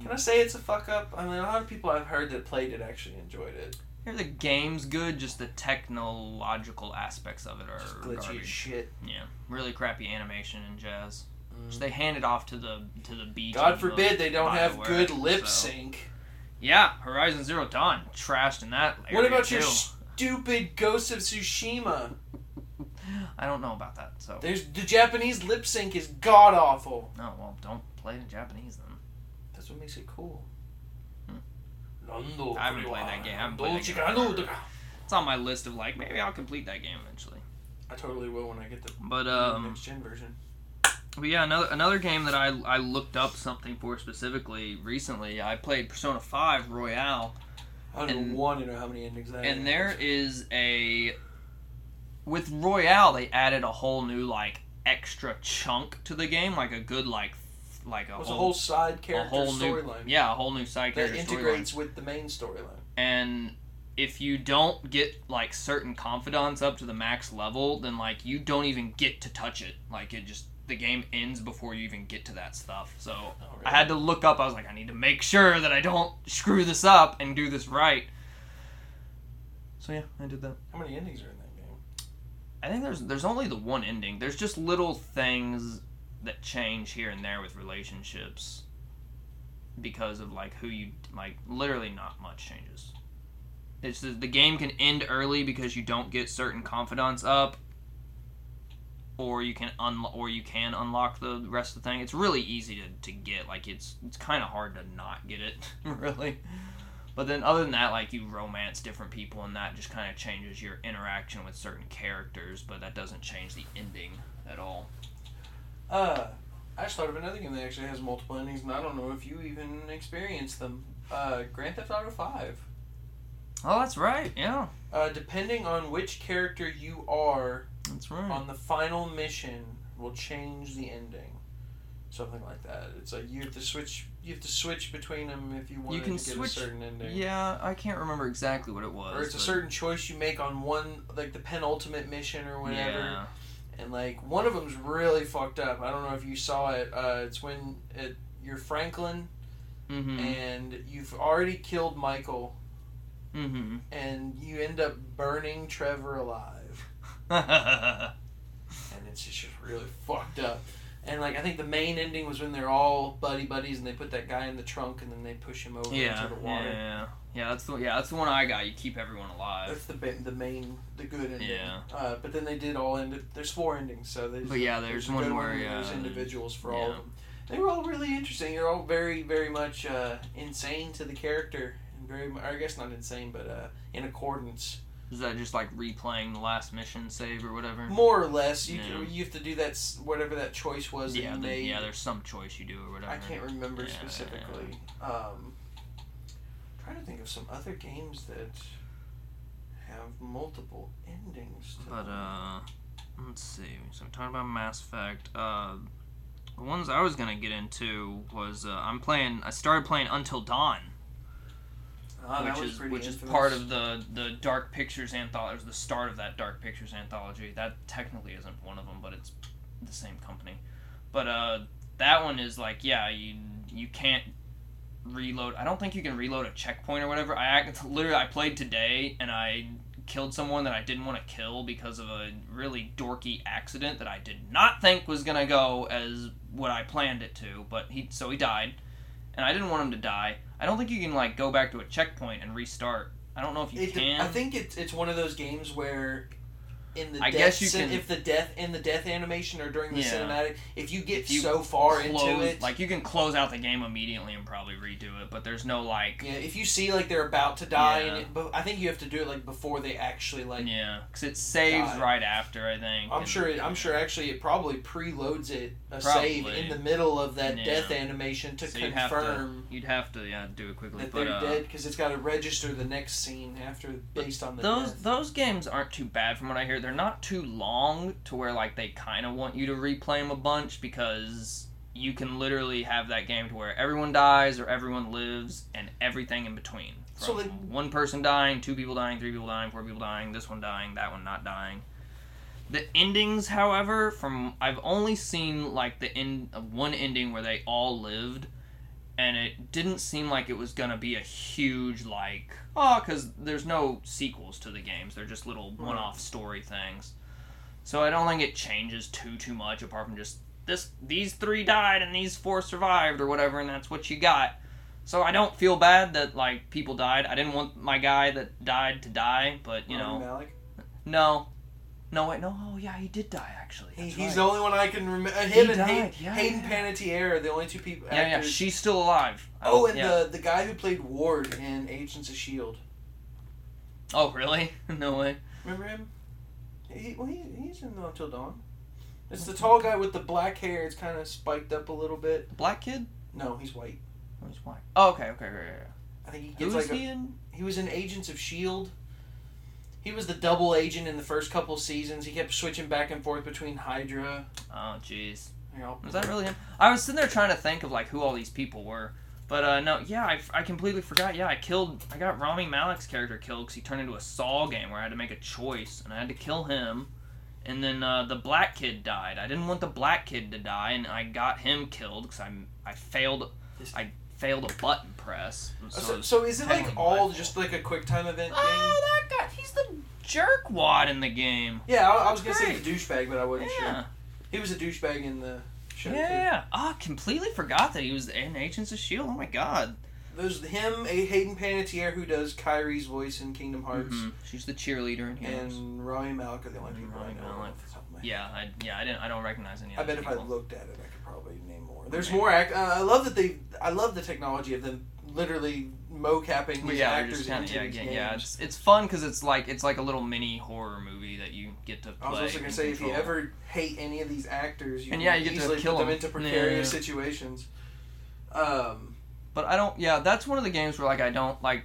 can I say it's a fuck up? I mean, a lot of people I've heard that played it actually enjoyed it. Here the game's good, just the technological aspects of it are Just glitchy garbage. shit. Yeah, really crappy animation and jazz. Mm. So they hand it off to the to the B. God forbid they don't have BioWare, good lip so- sync. Yeah, Horizon Zero Dawn trashed in that. What area, about your stupid Ghost of Tsushima? I don't know about that. So There's the Japanese lip sync is god awful. no, well, don't play it in Japanese then. That's what makes it cool. Hmm. I haven't played that game. I haven't played that Dolce game It's on my list of like maybe I'll complete that game eventually. I totally will when I get the But um, next gen version. But yeah, another another game that I I looked up something for specifically recently. I played Persona Five Royal, I don't and- want to know how many endings that and there is a with Royal they added a whole new like extra chunk to the game, like a good like like a was whole, a whole side character storyline yeah a whole new side that character storyline. That integrates with the main storyline. and if you don't get like certain confidants up to the max level then like you don't even get to touch it like it just the game ends before you even get to that stuff. So Oh, really? i had to look up i was like i need to make sure that i don't screw this up and do this right. So yeah i did that. How many endings are in that game? i think there's there's only the one ending. There's just little things that change here and there with relationships because of like who you like literally not much changes. It's the, the game can end early because you don't get certain confidants up or you can un- or you can unlock the rest of the thing it's really easy to, to get like it's it's kind of hard to not get it really but then other than that like you romance different people and that just kind of changes your interaction with certain characters but that doesn't change the ending at all Uh, I just thought of another game that actually has multiple endings, and I don't know if you even experienced them. Uh, Grand Theft Auto Five. oh that's right yeah Uh, depending on which character you are that's right on the final mission, will change the ending. Something like that. It's like you have to switch. You have to switch between them if you want you can to get switch- a certain ending. yeah i can't remember exactly what it was Or it's a certain choice you make on one, like the penultimate mission or whatever. yeah and like one of them's really fucked up. I don't know if you saw it. Uh, it's when it, you're Franklin mm-hmm and you've already killed Michael, mm-hmm and you end up burning Trevor alive, and it's just really fucked up. And like I think the main ending was when they're all buddy buddies and they put that guy in the trunk and then they push him over Yeah, into the water. yeah, yeah. That's the yeah, that's the one I got. You keep everyone alive. That's the ba- the main the good ending. Yeah. Uh, but then they did all end. There's four endings, so there's. But yeah, there's a one where, and there's individuals for all of them. They were all really interesting. They're all very very much uh, insane to the character and very I guess not insane, but uh, in accordance. Is that just like replaying the last mission save or whatever? More or less, you Yeah. you have to do that whatever that choice was that yeah, you the- made. yeah. There's some choice you do or whatever. I can't remember Yeah, specifically. Um, trying to think of some other games that have multiple endings. To But them. uh, let's see. So we're talking about Mass Effect. Uh, the ones I was gonna get into was uh, I'm playing. I started playing Until Dawn, That which is which is part of the the Dark Pictures anthology. It was the start of that Dark Pictures anthology. That technically isn't one of them, but it's the same company. But uh, that one is like yeah, you you can't reload. I don't think you can reload a checkpoint or whatever. I literally I played today and I killed someone that I didn't want to kill because of a really dorky accident that I did not think was gonna go as what I planned it to. But he so he died, and I didn't want him to die. I don't think you can like go back to a checkpoint and restart. I don't know if you It, can. I think it's it's one of those games where. In the I death guess you cin- can- if the death in the death animation or during the Yeah. cinematic, if you get If you so far close, into it, like you can close out the game immediately and probably redo it, but there's no like yeah, if you see like they're about to die, Yeah. and it, I think you have to do it like before they actually like yeah, because it saves die. right after. I think. I'm and- sure. It, I'm sure. Actually, it probably preloads it a Probably. save in the middle of that death animation to So you'd have to- confirm You'd have to yeah do it quickly, that but they're uh, dead because it's got to register the next scene after based on the those death. those games aren't too bad from what I hear. They're not too long to where like they kind of want you to replay them a bunch because you can literally have that game to where everyone dies or everyone lives and everything in between. So, like- one person dying, two people dying, three people dying, four people dying, this one dying, that one not dying. The endings, however, from I've only seen like the end of one ending where they all lived, and it didn't seem like it was gonna be a huge like oh, because there's no sequels to the games; they're just little one-off story things. So I don't think it changes too too much, apart from just this these three died and these four survived or whatever, and that's what you got. So I don't feel bad that like people died. I didn't want my guy that died to die, but you Rami know, Malek. no, no wait, no, oh yeah, he did die actually. He, That's he's right. the only one I can remember. Uh, him He and died, Hayden, yeah, Hayden yeah. Panettiere are the only two people. yeah, yeah, actors. she's still alive. Oh, and yeah. the the guy who played Ward in Agents of Shield. oh really? no way. Remember him? He, well, he, he's in Until Dawn. It's the tall guy with the black hair. It's kind of spiked up a little bit. Black kid? No, he's white. Oh, he's white. Oh, okay, okay, okay, okay. I think he Who gets is like he a, in? he was in Agents of Shield. He was the double agent in the first couple seasons. He kept switching back and forth between Hydra. Oh, jeez. You know, Was that really him? I was sitting there trying to think of like who all these people were, but uh, no, yeah, I, I completely forgot. Yeah, I killed. I got Rami Malek's character killed because he turned into a Saw game where I had to make a choice and I had to kill him. And then uh, the black kid died. I didn't want the black kid to die, and I got him killed because I I failed. This- I failed a button press. So, So, so is it like all just like a quick time event oh, that guy. He's the jerkwad in the game. Yeah, I, I was gonna say Great. the douchebag, but I wasn't Yeah. sure. He was a douchebag in the show Yeah. Ah, completely forgot that he was in Agents of Shield. Oh my god. There's him, a Hayden Panettiere who does Kairi's voice in Kingdom Hearts, Mhm. She's the cheerleader in Heroes. and Rami Malek are the only people I know. Off the top of my head. Yeah, I yeah I didn't I don't recognize any. I bet if I looked at it, I could probably. There's more act. Uh, I love that they. I love the technology of them literally mocapping these yeah, actors just kind into yeah, these yeah, games. yeah. It's it's fun because it's like it's like a little mini horror movie that you get to play. I was also gonna and say, if you ever hate any of these actors, you And can yeah, you get to easily kill put them them. into precarious Yeah. situations. Um, But I don't. Yeah, that's one of the games where like I don't like.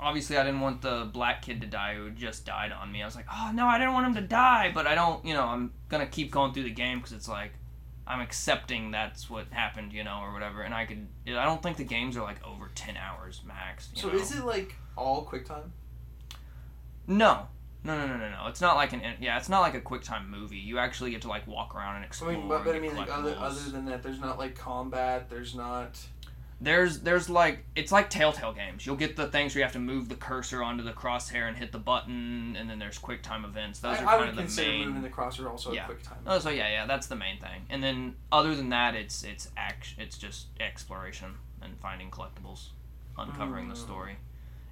Obviously, I didn't want the black kid to die who just died on me. I was like, oh no, I didn't want him to die, but I don't. You know, I'm gonna keep going through the game because it's like I'm accepting that's what happened, you know, or whatever. And I could. I don't think the games are like over ten hours max. You so know? is it like all QuickTime? No. No, no, no, no, no. It's not like an yeah. It's not like a QuickTime movie. You actually get to like walk around and explore. I mean, but, but I mean, like other other than that, there's not like combat. There's not. There's there's like it's like Telltale games. You'll get the things where you have to move the cursor onto the crosshair and hit the button, and then there's quick time events. Those I, are I kind would of the consider main. moving the crosshair also Yeah. a quick time. Oh, so yeah, yeah, that's the main thing. And then other than that, it's it's act, it's just exploration and finding collectibles, uncovering the Mm. story.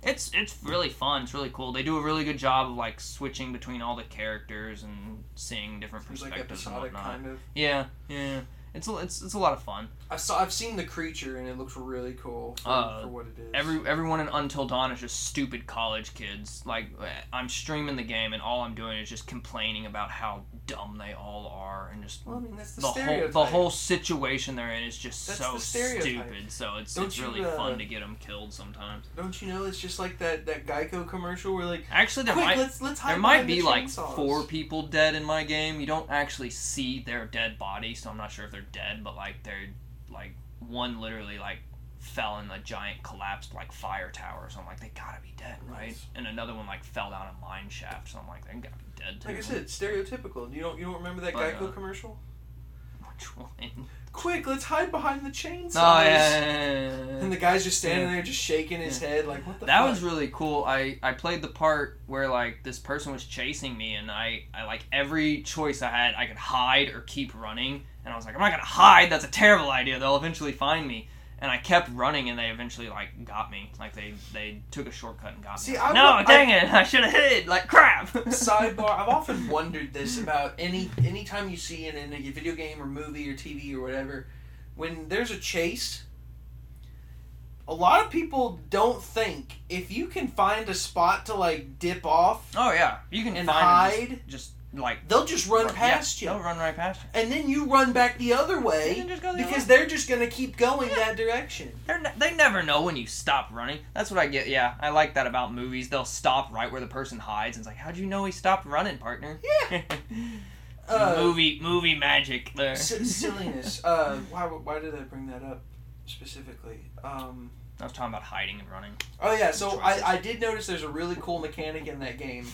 It's it's really fun. It's really cool. They do a really good job of like switching between all the characters and seeing different Seems like perspectives and whatnot. kind of. Yeah, yeah. It's a- it's it's a lot of fun. I saw. I've seen the creature and it looks really cool for, Uh, for what it is. Every everyone in Until Dawn is just stupid college kids. Like I'm streaming the game and all I'm doing is just complaining about how dumb they all are and just well, I mean that's the, the whole the whole situation they're in is just That's so stupid. So it's Don't it's you, really uh, fun to get them killed sometimes. Don't you know? It's just like that that Geico commercial where like, Actually, there might let's let's there might be the like four people dead in my game. You don't actually see their dead body, so I'm not sure if they're dead. But like they're like one literally like fell in a giant collapsed like fire tower. So I'm like they gotta be dead, right? Nice. And another one like fell down a mine shaft. So I'm like they gotta be dead too. Like I said, stereotypical. You don't you don't remember that But, Geico uh, commercial? Which one? Quick, let's hide behind the chainsaws. Oh yeah, yeah, yeah, And the guy's just standing there, just shaking his head, like what the. That fuck? was really cool. I I played the part where like this person was chasing me, and I I like every choice I had, I could hide or keep running, and I was like, I'm not gonna hide. That's a terrible idea. They'll eventually find me. And I kept running, and they eventually like got me. Like they they took a shortcut and got See, me. I no, wa- dang it! I should have hid. Like crap. Sidebar: I've often wondered this about any anytime you see in, in a video game or movie or TV or whatever, when there's a chase. A lot of people don't think if you can find a spot to like dip off, oh yeah, you can And find and hide. just, just like they'll just run yeah, past They'll you, run right past you. and then you run back the other way can just go the other because way. they're just gonna keep going that direction. They're ne- they never know when you stop running. That's what I get. Yeah, I like that about movies. They'll stop right where the person hides, and it's like, how'd you know he stopped running, partner? Yeah. Uh, movie movie magic there. S- silliness. Uh, why, why did I bring that up specifically? Um, I was talking about hiding and running. oh yeah, so I, I did notice there's a really cool mechanic in that game,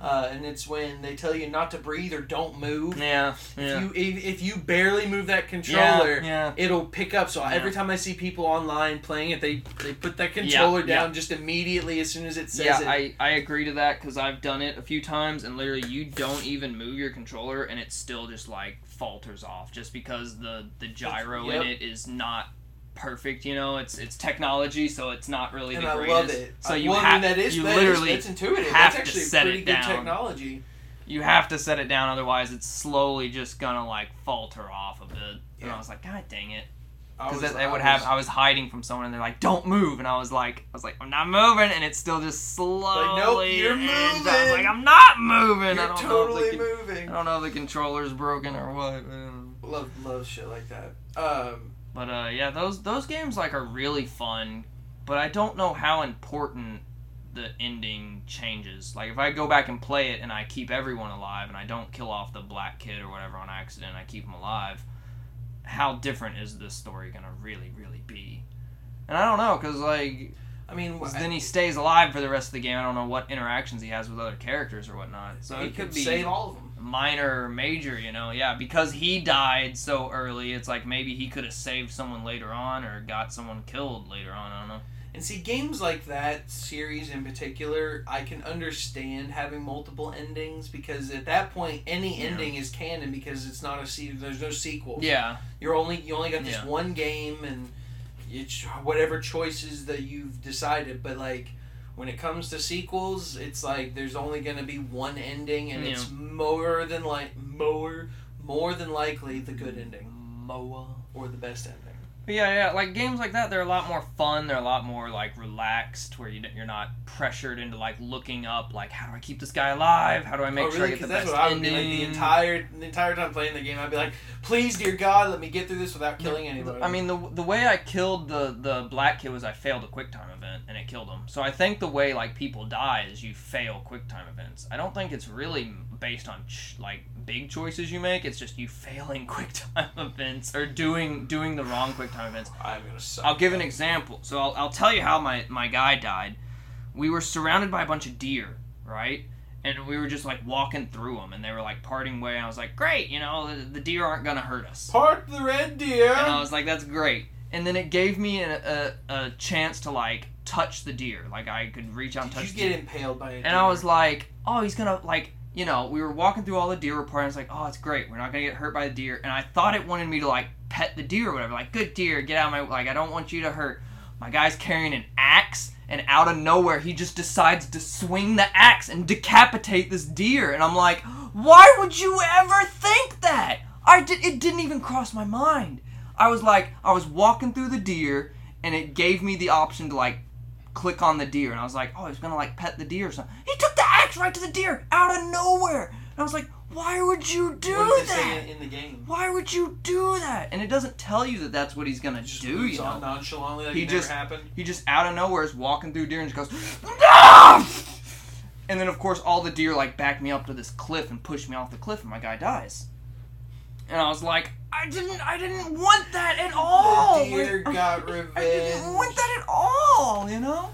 uh, and it's when they tell you not to breathe or don't move. Yeah, If yeah. you if, if you barely move that controller, yeah. yeah. it'll pick up. So every time I see people online playing it, they they put that controller down just immediately as soon as it says Yeah, it. I, I agree to that because I've done it a few times and literally you don't even move your controller and it still just like falters off just because the the gyro Yep. in it is not perfect. You know, it's it's technology, so it's not really and the I greatest. love it. So you well, I have mean, that is you that is- literally that's intuitive. have that's to actually set pretty it good down. technology. you have to set it down, otherwise it's slowly just gonna like falter off a bit. And I was like, God dang it! I Because I would have. I was hiding from someone, and they're like, "Don't move," and I was like, "I was like, I'm not moving," and it's still just slowly. Nope, you're moving. I was like, I'm not moving. I You're don't totally the, moving. I don't know if the controller's broken or what. I. Love love shit like that. Um, But uh, yeah, those those games like are really fun, but I don't know how important the ending changes. Like if I go back and play it and I keep everyone alive and I don't kill off the black kid or whatever on accident, I keep him alive. How different is this story gonna really really be? And I don't know because like I mean, 'cause then he stays alive for the rest of the game. I don't know what interactions he has with other characters or whatnot. So he it could could be save all of them. Minor or major, you know, yeah, because he died so early, it's like maybe he could have saved someone later on or got someone killed later on, I don't know. And see, games like that series in particular, I can understand having multiple endings because at that point, any Yeah. ending is canon because it's not a se- There's no sequel. Yeah, You're only you only got this Yeah. one game and it's whatever choices that you've decided. But like when it comes to sequels, it's like there's only gonna be one ending, and Yeah. it's more than like more more than likely the good ending Moa. or the best ending. But yeah, yeah, like games like that, they're a lot more fun. They're a lot more like relaxed, where you you're not pressured into like looking up like how do I keep this guy alive? How do I make oh, sure really? I get the that's best what I would ending? be like the entire the entire time playing the game. I'd be like, please, dear God, let me get through this without killing anybody. I mean, the the way I killed the the black kid was I failed a quick time event and it killed him. So I think the way like people die is you fail quick time events. I don't think it's really based on ch- like big choices you make. It's just you failing quick time events or doing doing the wrong quick time events. I'm gonna suck. I'll give an example. So I'll, I'll tell you how my, my guy died. We were surrounded by a bunch of deer, right? And we were just like walking through them, and they were like parting way. And I was like, great, you know, the, the deer aren't gonna hurt us. Part the red deer. And I was like, that's great. and then it gave me a, a, a chance to like touch the deer. Like I could reach out and Did touch you get deer. impaled by it? And I was like, oh, he's gonna like, you know, we were walking through all the deer report. And I was like, oh, it's great. We're not gonna get hurt by the deer. And I thought it wanted me to like pet the deer or whatever. Like, good deer, get out of my like. I don't want you to hurt. My guy's carrying an axe, and out of nowhere, he just decides to swing the axe and decapitate this deer. And I'm like, why would you ever think that? I did. It didn't even cross my mind. I was like, I was walking through the deer, and it gave me the option to like click on the deer, and I was like, oh, he's gonna like pet the deer or something. He took the axe right to the deer out of nowhere, and I was like, why would you do what that? in, the game? Why would you do that? And it doesn't tell you that that's what he's gonna Just do. You know, nonchalantly like He it just- happened. he just out of nowhere is walking through deer and just goes, "No!" and then of course all the deer like back me up to this cliff and push me off the cliff, and my guy dies. And I was like, I didn't, I didn't want that at all. the deer Like, got I revenge. didn't want that at all. You know.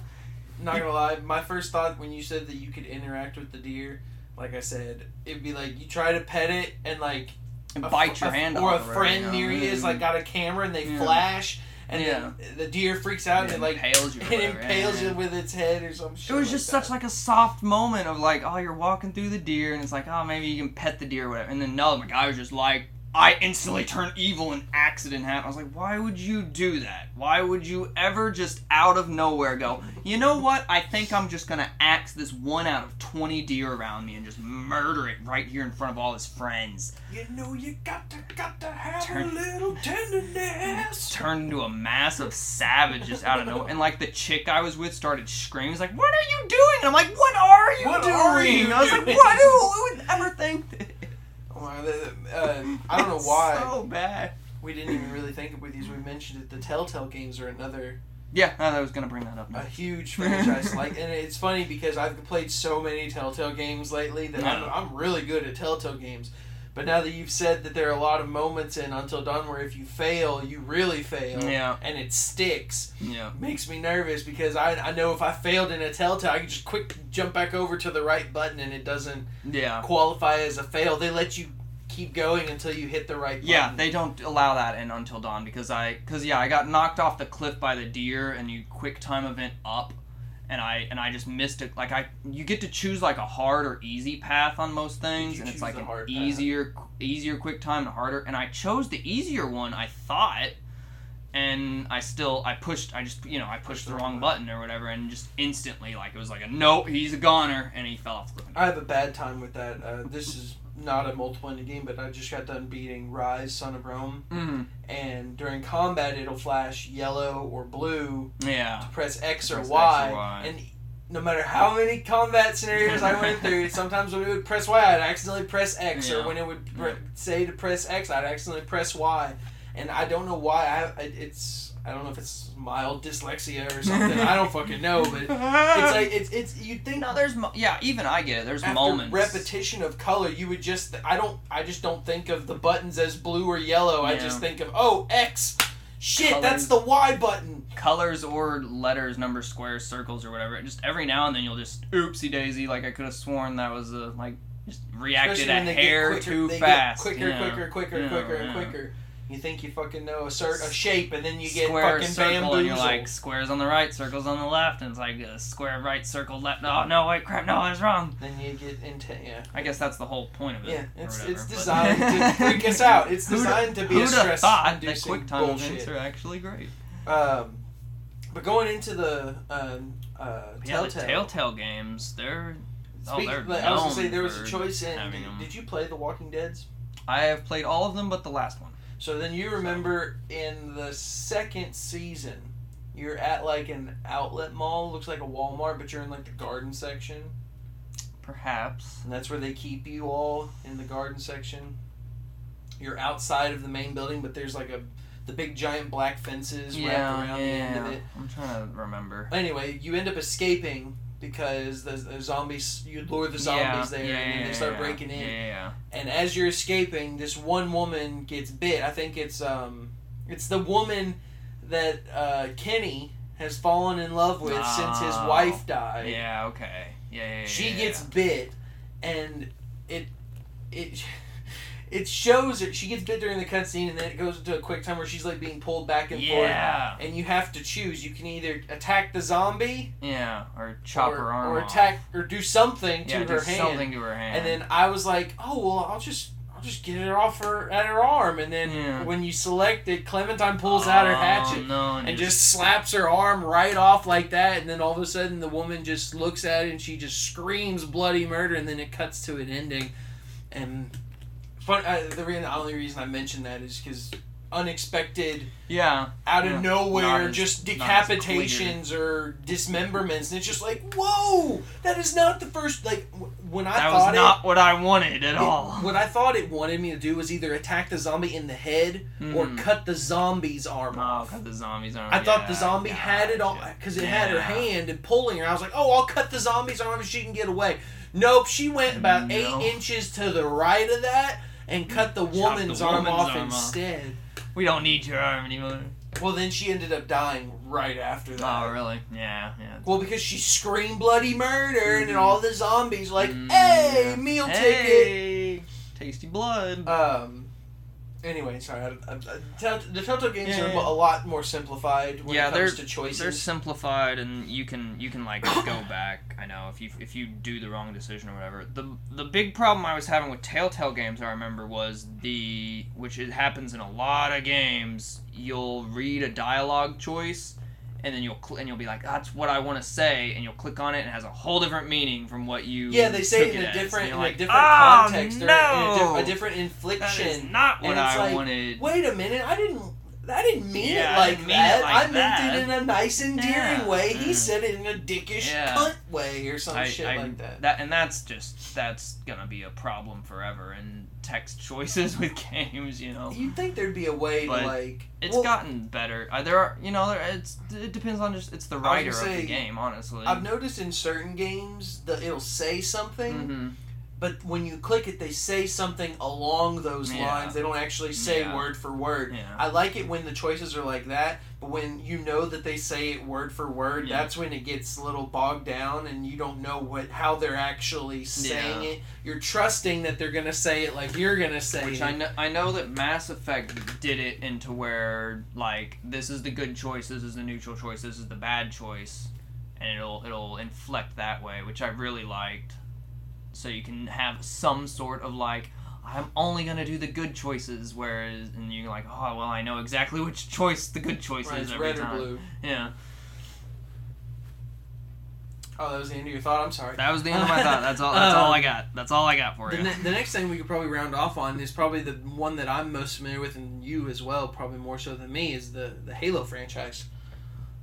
Not gonna lie, my first thought when you said that you could interact with the deer, like I said, it'd be like you try to pet it and like And a bite your a- hand or a friend near you is like got a camera and they Yeah. flash and Yeah. the deer freaks out and it like impales you. it impales yeah. you with its head or some shit. It was like just that. such like a soft moment of like, oh, you're walking through the deer, and it's like, oh, maybe you can pet the deer or whatever. And then no, my guy was just like, I instantly turned evil and accident happened. I was like, why would you do that? Why would you ever just out of nowhere go, you know what? I think I'm just gonna axe this one out of 20 deer around me and just murder it right here in front of all his friends. You know you got to got to have Turn- a little tenderness. Turned into a massive savage just out of nowhere. And like the chick I was with started screaming, He's like, what are you doing? And I'm like, what are you What doing? are you I was like, what? Who, who would ever think this? My, the- uh, I don't know why So bad. we didn't even really think of with these. We mentioned it. The Telltale games are another Yeah, I was gonna bring that up. a huge franchise. like, and it's funny because I've played so many Telltale games lately that I'm, I'm really good at Telltale games. But now that you've said that there are a lot of moments in Until Dawn where if you fail, you really fail, Yeah, and it sticks, yeah, makes me nervous because I, I know if I failed in a Telltale, I can just quick jump back over to the right button and it doesn't yeah. qualify as a fail. They let you keep going until you hit the right button. Yeah, they don't allow that in Until Dawn because I, because yeah, I got knocked off the cliff by the deer and you quick time event up, and I and I just missed it. Like I, you get to choose like a hard or easy path on most things, and it's like an hard path? easier, easier quick time and harder. And I chose the easier one. I thought, and I still I pushed. I just you know I pushed the wrong button or whatever, and just instantly like it was like a nope, he's a goner, and he fell off the cliff. I have a bad time with that. Uh, this is not a multiple ended game, but I just got done beating Ryse, Son of Rome, Mm, and during combat it'll flash yellow or blue yeah. to press X or Press X or Y, Y. and no matter how many combat scenarios I went through, sometimes when it would press Y, I'd accidentally press X, or when it would pr- Yeah. say to press X, I'd accidentally press Y, and I don't know why. I it's I don't know if it's mild dyslexia or something. I don't fucking know, but it's like it's it's you think No, there's mo- yeah. Even I get it. There's moments. repetition of color, you would just I don't I just don't think of the buttons as blue or yellow. I just think of oh X. Shit, Colors. that's the Y button. colors or letters, numbers, squares, circles, or whatever. Just every now and then you'll just oopsie daisy. Like I could have sworn that was a like just reacted Especially a when they get hair quicker- too fast. Quicker, yeah. quicker, quicker, Yeah, quicker, and yeah. quicker. You think you fucking know a cert a shape, and then you get Square fucking circle, bamboozled. and you're like squares on the right, circles on the left, and it's like a square right, circle left. Oh no, wait, crap, no, I was wrong. then you get into yeah. I guess that's the whole point of it. Yeah, it's whatever, it's designed to freak us out. It's designed to be a stress thought that quick time events are actually great. Um, but going into the um, uh, Yeah, the Telltale. Telltale games, they're Oh, they're I was gonna say there was a choice in. Did, did you play The Walking Dead's? I have played all of them but the last one. So then you remember in the second season, you're at like an outlet mall, looks like a Walmart, but you're in like the garden section, Perhaps. and that's where they keep you all in the garden section. You're outside of the main building, but there's like a the big giant black fences wrapped around the end of it. I'm trying to remember. Anyway, you end up escaping because the, the zombies you lure the zombies there, and then they start yeah, breaking in. Yeah, yeah, yeah. and as you're escaping, this one woman gets bit. I think it's um, it's the woman that uh, Kenny has fallen in love with since his Oh. wife died. Yeah, okay. Yeah, yeah, yeah. She yeah, gets bit, and it it it shows her. She gets bit during the cutscene, and then it goes into a quick time where she's like being pulled back and forth. And you have to choose. You can either attack the zombie Yeah. Or chop or, her arm or off. attack or do something to yeah, her do hand. something to her hand. And then I was like, oh well, I'll just I'll just get it off her at her arm. And then Yeah. when you select it, Clementine pulls out her Oh, hatchet no, and just slaps her arm right off like that. And then all of a sudden, the woman just looks at it and she just screams bloody murder. And then it cuts to an ending. And fun, uh, the, re- the only reason I mentioned that is because unexpected yeah. out of Yeah. nowhere as- just not as clear. decapitations or dismemberments and it's just like whoa that is not the first like w- when i That thought was not what I wanted at it, all. what i thought it wanted me to do was either attack the zombie in the head or Mhm. cut the zombie's arm Oh, off cut the zombies arm. I thought the Yeah, zombie had it all because it had her hand and pulling her. I was like, "Oh, I'll cut the zombie's arm if she can get away." Nope, she went about No. eight inches to the right of that and cut the the woman's arm woman's off arm off. instead. We don't need your arm anymore. Well, then she ended up dying right after that. Oh, really? Yeah, yeah. Well, because she screamed bloody murder, and then all the zombies like, Mm, "Hey, meal ticket." Tasty blood. Um. Anyway, sorry. I, I, I, Tell- the Telltale games Yeah, are yeah. a lot more simplified when Yeah, it comes they're- to choices. They're simplified, and you can you can like go back. I know if you if you do the wrong decision or whatever. The the big problem I was having with Telltale games, I remember, was the which it happens in a lot of games. You'll read a dialogue choice, and then you'll cl- and you'll be like, "That's what I want to say," and you'll click on it, and it has a whole different meaning from what you. yeah, they say it in a different, in you're a like, different "Oh, context or in a, no! di- a different infliction. is not what And I like, wanted. Wait a minute, I didn't. I didn't mean Yeah, it like mean that. it like I meant that. it in a nice, endearing Yeah. way. He Mm. said it in a dickish Yeah. cunt way or some I- shit I- like that. and that's just that's gonna be a problem forever in text choices with games. You know, You'd think there'd be a way But to like. it's well, gotten better. Uh, there are you know there, it's it depends on just it's the writer of the game. Honestly, I've noticed in certain games that it'll say something, hmm but when you click it, they say something along those Yeah. lines. They don't actually say Yeah. word for word. Yeah. I like it when the choices are like that, but when you know that they say it word for word, that's when it gets a little bogged down, and you don't know what how they're actually saying it. You're trusting that they're gonna say it like you're gonna say Which it. I know, I know that Mass Effect did it into where like this is the good choice, this is the neutral choice, this is the bad choice, and it'll it'll inflect that way, which I really liked. So you can have some sort of like I'm only gonna do the good choices, whereas and you're like, oh well, I know exactly which choice the good choice Right, is every red or blue. Yeah, Oh, that was the end of your thought. I'm sorry. that was the end of my thought. That's all. That's all I Um, got. That's all I got for The, you. ne- the next thing we could probably round off on is probably the one that I'm most familiar with, and you as well, probably more so than me, is the the Halo franchise.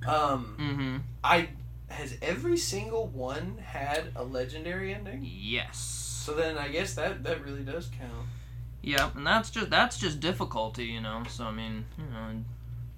Um, mm-hmm. I has every single one had a legendary ending. Yes. So then I guess that that really does count. Yep, and that's just that's just difficulty, you know. So I mean, you know,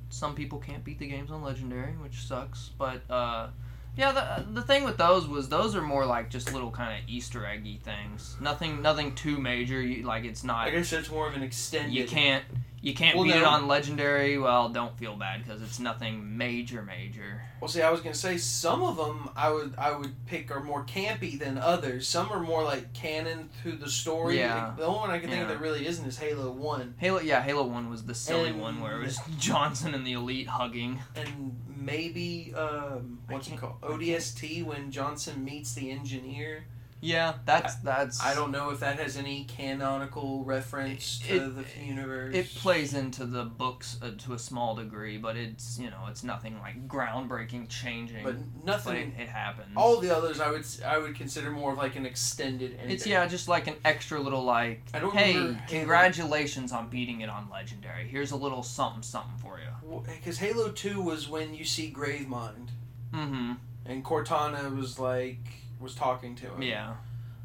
some people can't beat the games on legendary, which sucks. But uh, yeah, the the thing with those was those are more like just little kind of Easter eggy things. Nothing nothing too major. You, like it's not. I guess it's more of an extended. You can't you can't Well, beat it on legendary. Well, don't feel bad because it's nothing major major. Well, see, I was gonna say some of them I would I would pick are more campy than others. Some are more like canon through the story. Yeah. Like, the only one I can think of that really isn't is Halo One, Halo, yeah, Halo One was the silly And- one where it was Johnson and the Elite hugging. and maybe um, what's it called ODST when Johnson meets the engineer. Yeah, that's that's. I don't know if that has any canonical reference It- to the universe. It plays into the books uh, to a small degree, but it's you know it's nothing like groundbreaking, changing. but but nothing. it, it happens. all the others, I would I would consider more of like an extended ending. it's yeah, just like an extra little like, I don't hey, remember Halo- congratulations on beating it on legendary. Here's a little something something for you. because Halo Two was when you see Gravemind Mm-hmm. and Cortana was like was talking to him. Yeah.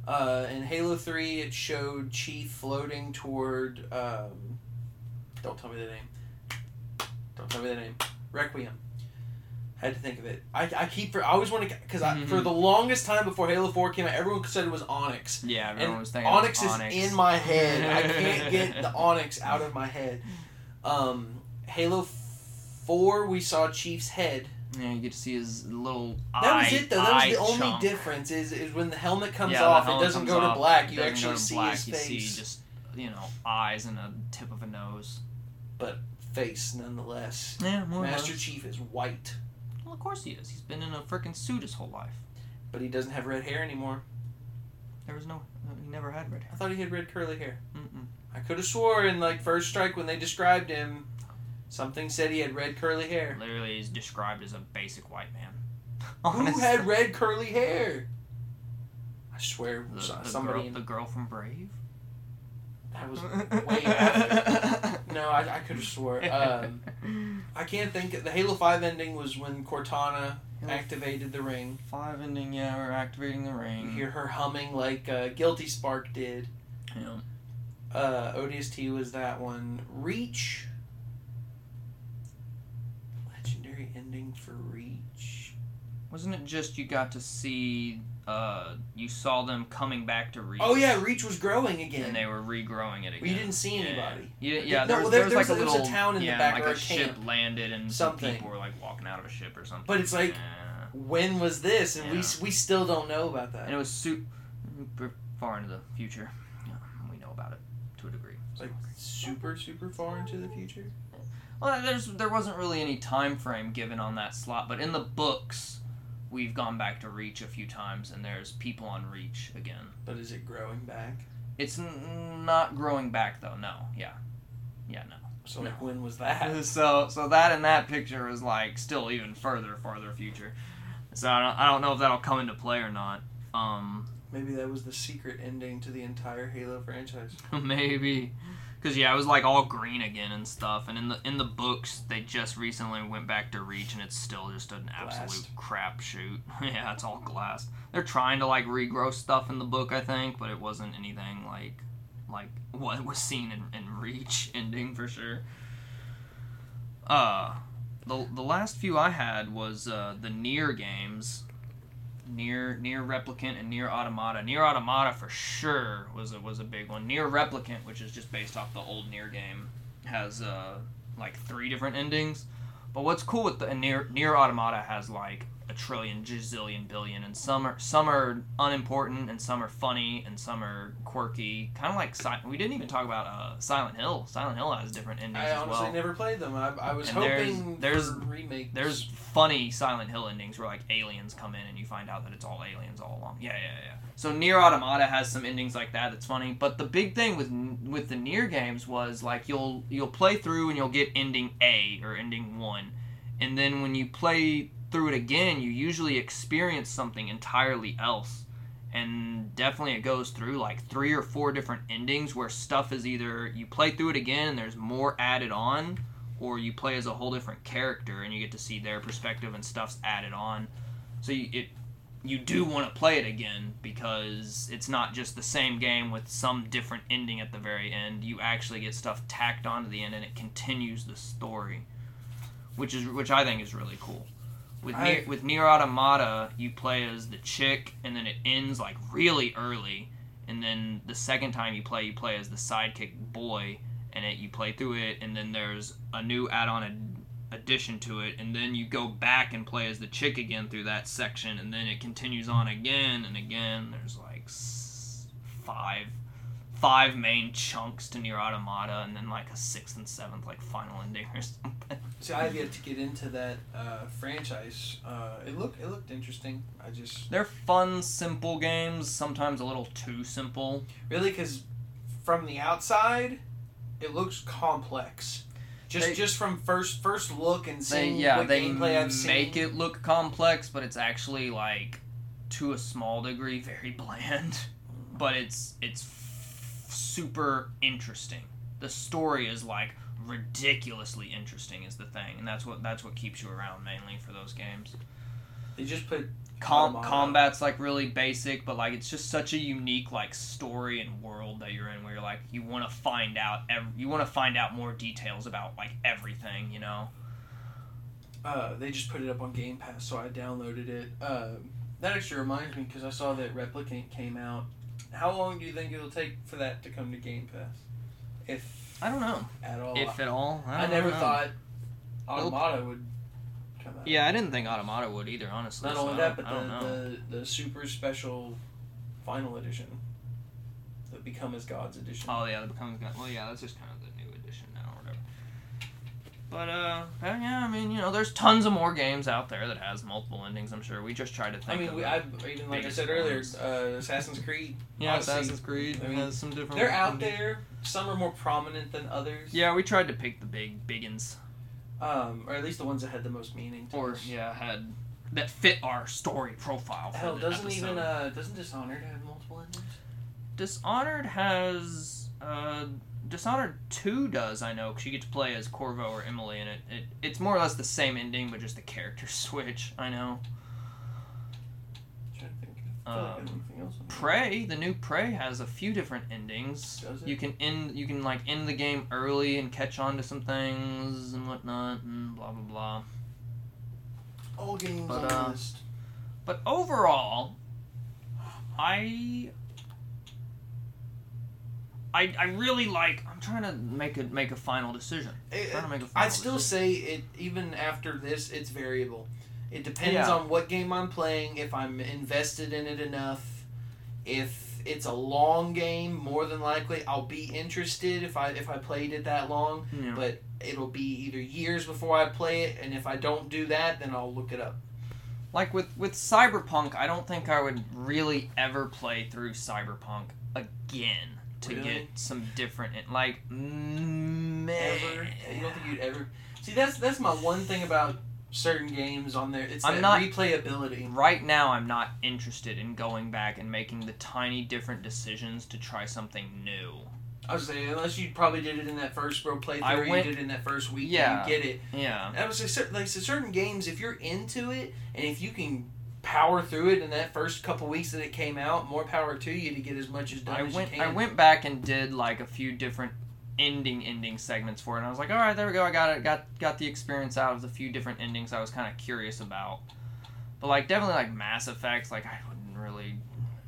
Uh, in Halo Three, it showed Chief floating toward. Um, don't tell me the name. Don't tell me the name. Requiem. I Had to think of it. I, I keep for I always want to because I for the longest time before Halo Four came out, everyone said it was Onyx. Yeah. Everyone And was thinking Onyx, Onyx is in my head. I can't get the Onyx out of my head. Um, Halo Four, we saw Chief's head. Yeah, you get to see his little eyes. That eye. was it though. That was the only chunk. difference. Is is when the helmet comes yeah, off, helmet it doesn't go to black. You actually see black, his you face. see just you know, eyes and a tip of a nose. But face, nonetheless. Yeah, more Master Chief is white, Well, of course he is. He's been in a freaking suit his whole life. but he doesn't have red hair anymore. There was no. Uh, he never had red hair. I thought he had red curly hair. Mm-mm. I could have swore in like First Strike when they described him, something said he had red curly hair. Literally, he's described as a basic white man. Who had red curly hair? I swear, the, the somebody. girl, in- the girl from Brave? that was way after. No, I, I could have swore. Um, I can't think. The Halo Five ending was when Cortana activated the ring. Five ending, yeah, we're activating the ring. You hear her humming like uh, Guilty Spark did. Yeah. Uh, ODST was that one. Reach. Ending for Reach. Wasn't it just you got to see, uh, you saw them coming back to Reach? Oh yeah, Reach was growing again. And they were regrowing it again. You didn't see anybody. Yeah, yeah. No, There was, well, there there- was there like a was a little town in the yeah, back like or a a ship camp. landed and Something. some people were like walking out of a ship or something. But it's like, Yeah. when was this? And we Yeah. we still don't know about that. and it was super far into the future. Yeah, we know about it to a degree. so. Like super super far into the future. Well, there's there wasn't really any time frame given on that slot, but in the books, we've gone back to Reach a few times, and there's people on Reach again. But is it growing back? It's n- not growing back though. No, yeah, yeah, no. So like when was that? So so that in that picture is like still even further farther future. So I don't, I don't know if that'll come into play or not. Um, Maybe that was the secret ending to the entire Halo franchise. maybe. Cause yeah, it was like all green again and stuff, and in the in the books they just recently went back to Reach, and it's still just an absolute Glassed. crap shoot. yeah, it's all glass. They're trying to like regrow stuff in the book, I think, but it wasn't anything like like what was seen in, in Reach ending for sure. Uh, the the last few I had was uh, the Nier games. Nier Nier Replicant and Nier Automata. Nier Automata for sure was a was a big one. Nier Replicant, which is just based off the old Nier game, has uh like three different endings. But what's cool with the Nier Nier Automata has like a trillion, gazillion, billion, and some are some are unimportant, and some are funny, and some are quirky. Kind of like Si- we didn't even talk about uh, Silent Hill. Silent Hill has different endings I as honestly well. never played them. I, I was And hoping there's- remake. There's funny Silent Hill endings where like aliens come in and you find out that it's all aliens all along. Yeah, yeah, yeah. So Nier Automata has some endings like that that's funny. But the big thing with with the Nier games was like you'll you'll play through and you'll get ending A or ending one, and then when you play through it again, you usually experience something entirely else. And definitely it goes through like three or four different endings where stuff is either you play through it again and there's more added on, or you play as a whole different character and you get to see their perspective and stuff's added on. So you, it you do want to play it again because it's not just the same game with some different ending at the very end. You actually get stuff tacked onto the end and it continues the story, which is which I think is really cool. With I- Nier, with Nier Automata, you play as the chick and then it ends like really early, and then the second time you play, you play as the sidekick boy, and it you play through it, and then there's a new add-on ad- addition to it, and then you go back and play as the chick again through that section, and then it continues on again and again. There's like s- five five main chunks to Nier Automata, and then like a sixth and seventh like final ending or something. See, I've yet to get into that uh, franchise. Uh, it looked it looked interesting. I just They're fun, simple games. Sometimes a little too simple. really because from the outside, it looks complex. Just They- just from first first look and They seeing yeah what they gameplay I've seen. make it look complex, but it's actually like to a small degree very bland. But it's it's super interesting. The story is like ridiculously interesting is the thing, and that's what that's what keeps you around mainly for those games. They just put Com- combat's like really basic, but like it's just such a unique like story and world that you're in, where you're like you want to find out ev- you want to find out more details about like everything, you know. uh, they just put it up on Game Pass, so I downloaded it. Um, that actually reminds me because I saw that Replicant came out. How long do you think it'll take for that to come to Game Pass, if I don't know at all? if at all. I, I, don't never know. thought Automata would come out. Yeah, I didn't think Automata would either, honestly. Not so only I that, don't- but know. the, the the super special final edition, the the Become as Gods edition. Oh yeah, the Become as Gods. Well, yeah, that's just kind of the new edition now or whatever. But uh, yeah, I mean, you know, there's tons of more games out there that has multiple endings. I'm sure we just try to think. I mean, we, the- I even like I said earlier, uh, Assassin's Creed. yeah, Odyssey. Assassin's Creed I mean, has some different. They're out endings. there. Some are more prominent than others. Yeah, we tried to pick the big biggins, Um, or at least the ones that had the most meaning. To or us. yeah, had that fit our story profile. Hell, doesn't episode. even uh, doesn't Dishonored have multiple endings? Dishonored has uh, Dishonored Two does I know because you get to play as Corvo or Emily, and it, it it's more or less the same ending, but just the character switch. I know. trying to think. Feel like Um, anything else on there. Prey, the new Prey has a few different endings. Does it? You can end, you can like end the game early and catch on to some things and whatnot, and blah blah blah. All games But, on the uh, list. But overall, I. I, I really like. I'm trying to make a make a final decision. It- eh, trying to make a final I'd still decision. say it. Even after this, it's variable. It depends Yeah. on what game I'm playing. If I'm invested in it enough, if it's a long game, more than likely I'll be interested if I if I played it that long. Yeah. But it'll be either years before I play it, and if I don't do that, then I'll look it up. like with with Cyberpunk, I don't think I would really ever play through Cyberpunk again to Really? get some different like mm, Ever? You don't think you'd ever? See, that's that's my one thing about certain games on there. It's I'm not- replayability. Right now, I'm not interested in going back and making the tiny different decisions to try something new. I was saying, unless you probably did it in that first bro playthrough, I or you went- did it in that first week, Yeah. you get it. Yeah. I was say, cer- like so certain games, if you're into it, and if you can power through it in that first couple weeks that it came out, more power to you to get as much as done I as went you can. I went back and did like a few different ending ending segments for it and I was like, all right, there we go. I got it. Got got the experience out of the few different endings I was kind of curious about. But like definitely like Mass Effect, like I wouldn't really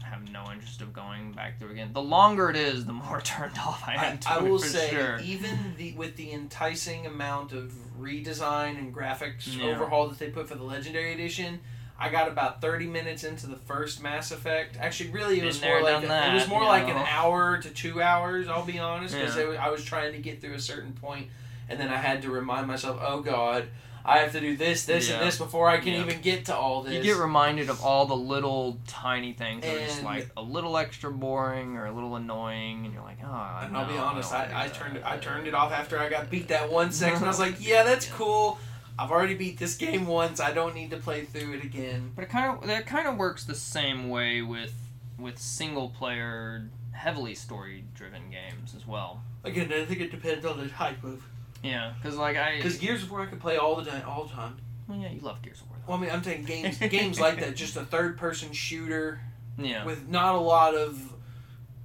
have no interest of going back through again. The longer it is, the more turned off I I, am to I it will say, sure. even the with the enticing amount of redesign and graphics Yeah. overhaul that they put for the Legendary Edition, I got about thirty minutes into the first Mass Effect. Actually, really, it Been was there, more like done it was more like an hour to two hours. I'll be honest, because Yeah. I was trying to get through a certain point, and then I had to remind myself, "Oh God, I have to do this, this, Yeah. and this before I can Yeah. even get to all this." You get reminded of all the little tiny things that are just like a little extra boring or a little annoying, and you're like, oh. And I'll be honest, don't I, I turned it. I turned it off after I got beat that one section. I was like, yeah, that's cool. I've already beat this game once. I don't need to play through it again. But it kind of that kind of works the same way with with single player, heavily story driven games as well. Again, I think it depends on the type of. Yeah, because like I. Because Gears of War I could play all the time, all the time. well, yeah, you love Gears of War. Well, I mean, I'm saying games, games like that, just a third-person shooter Yeah. with not a lot of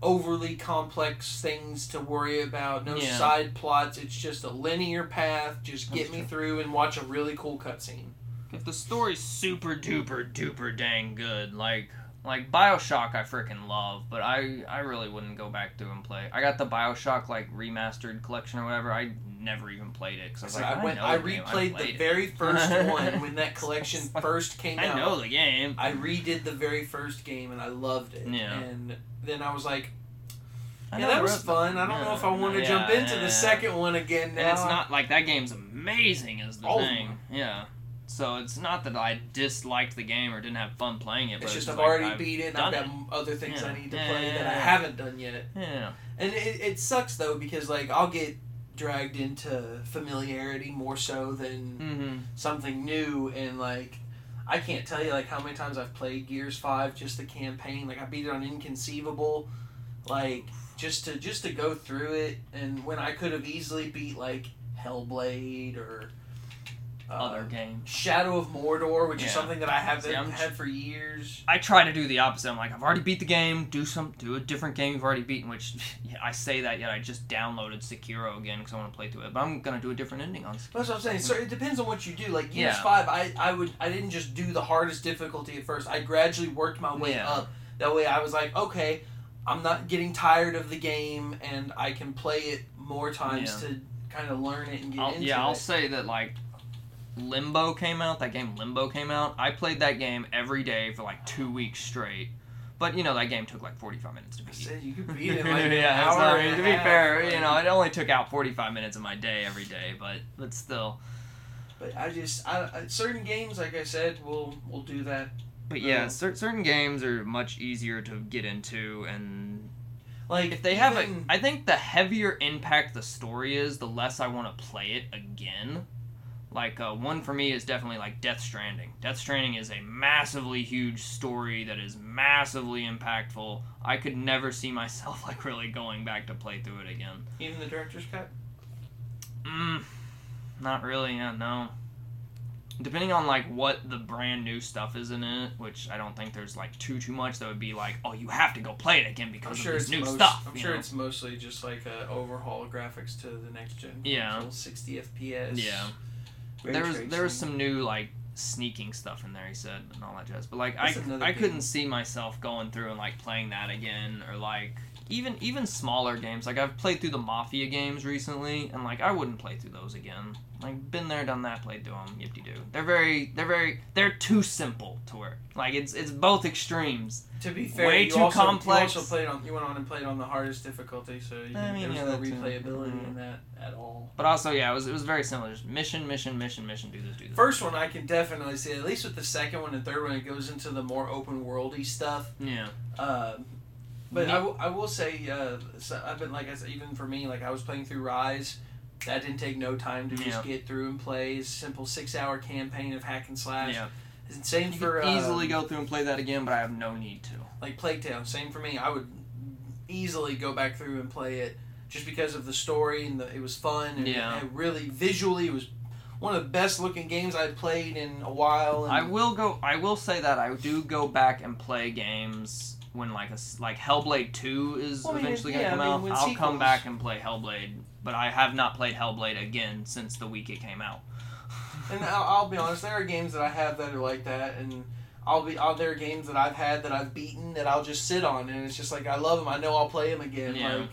overly complex things to worry about. No Yeah. side plots. It's just a linear path. Just get That's me true. through and watch a really cool cutscene. If the story's super duper duper dang good, like like Bioshock, I freaking love, but I I really wouldn't go back through and play. I got the Bioshock like remastered collection or whatever. I never even played it because I like, I I, went. I replayed played the it. very first one when that collection first came out. I know the game. I redid the very first game and I loved it. Yeah. And then I was like, yeah, that was fun. I don't know if I want to yeah, jump into the second one again now. And it's not like that game's amazing is the of thing. Yeah. So it's not that I disliked the game or didn't have fun playing it, but It's just I've like, already I've beat it and I've got m other things Yeah. I need to Yeah, play yeah, that I haven't done yet. Yeah. And it, it sucks though because like I'll get dragged into familiarity more so than Mm-hmm. something new and like I can't tell you like how many times I've played Gears 5 just the campaign like I beat it on inconceivable like just to just to go through it and when I could have easily beat like Hellblade or Other um, game. Shadow of Mordor which is something that I haven't See, had for years I try to do the opposite. I'm like, I've already beat the game. Do some, do a different game you've already beaten. Which yeah, I say that yet I just downloaded Sekiro again because I want to play through it. But I'm gonna do a different ending on. Sekiro. That's what I'm saying. So it depends on what you do. Like Yeah. Five, I, I would I didn't just do the hardest difficulty at first. I gradually worked my way Yeah. up. That way, I was like, okay, I'm not getting tired of the game, and I can play it more times Yeah. to kind of learn it and get I'll, into yeah, I'll say that like Limbo came out. That game Limbo came out. I played that game every day for like two weeks straight. But you know that game took like 45 minutes to beat. said you could beat it like yeah, hour. so, I and mean, a to be half, fair, like- you know, it only took out 45 minutes of my day every day, but but still. But I just, I, I, certain games, like I said, will will do that. But yeah, Yeah. cer- certain games are much easier to get into, and Like if they have a, even- I think the heavier impact the story is, the less I want to play it again. Like uh, one for me is definitely like Death Stranding. Death Stranding is a massively huge story that is massively impactful. I could never see myself like really going back to play through it again. even the director's cut. Mm, not really. Yeah, no. Depending on like what the brand new stuff is in it, which I don't think there's like too too much that would be like, oh, you have to go play it again I'm because sure of it's this new most, stuff. I'm sure know? it's mostly just like a overhaul of graphics to the next gen. Yeah. 60 FPS. Yeah. There was there was some new like sneaking stuff in there. He said and all that jazz, but like That's I I game. couldn't see myself going through and like playing that again or like even even smaller games. Like I've played through the Mafia games recently, and like I wouldn't play through those again. Like been there, done that, played through them. Yip de doo. They're very they're very they're too simple to. Like it's it's both extremes. To be fair, way too also, complex. You also played on. You went on and played on the hardest difficulty, so you, I mean, there was yeah, no too. replayability Mhm. in that at all. But also, yeah, it was it was very similar. Just mission, mission, mission, mission. Do this, do this. First one, I can definitely see. At least with the second one and third one, it goes into the more open worldy stuff. yeah. Uh, but Me- I, w- I will say, uh, so I've been like I said, even for me, like I was playing through Ryse. That didn't take no time to just Yeah. get through and play. Simple six hour campaign of hack and slash. Yeah. Same You for could uh, easily go through and play that again, but I have no need to. like Plague Tale. Same for me. I would easily go back through and play it just because of the story and the, it was fun and Yeah. it really visually it was one of the best looking games I'd played in a while. And I will go. I will say that I do go back and play games when like a like Hellblade Two is Well, eventually yeah, gonna come I mean, out. I'll sequels- come back and play Hellblade, but I have not played Hellblade again since the week it came out. And I'll, I'll be honest, there are games that I have that are like that, and I'll be. I'll, there are games that I've had that I've beaten that I'll just sit on, and it's just like I love them. I know I'll play them again. Yeah. Like,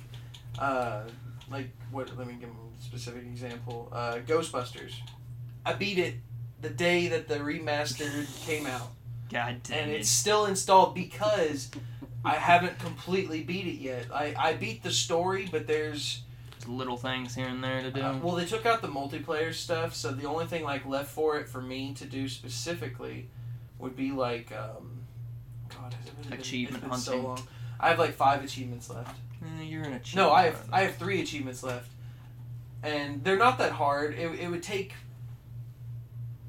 uh, like what? Let me give a specific example. Uh, Ghostbusters. I beat it the day that the remastered came out, God damn and it! it's still installed because I haven't completely beat it yet. I I beat the story, but there's little things here and there to do. uh, well, they took out the multiplayer stuff, so the only thing like left for it for me to do specifically would be like, um, God, really been- Achievement it's been So hunting. long. I have like five achievements left. Eh, you're an achievement. No, I have. I have three achievements left, and they're not that hard. It, it would take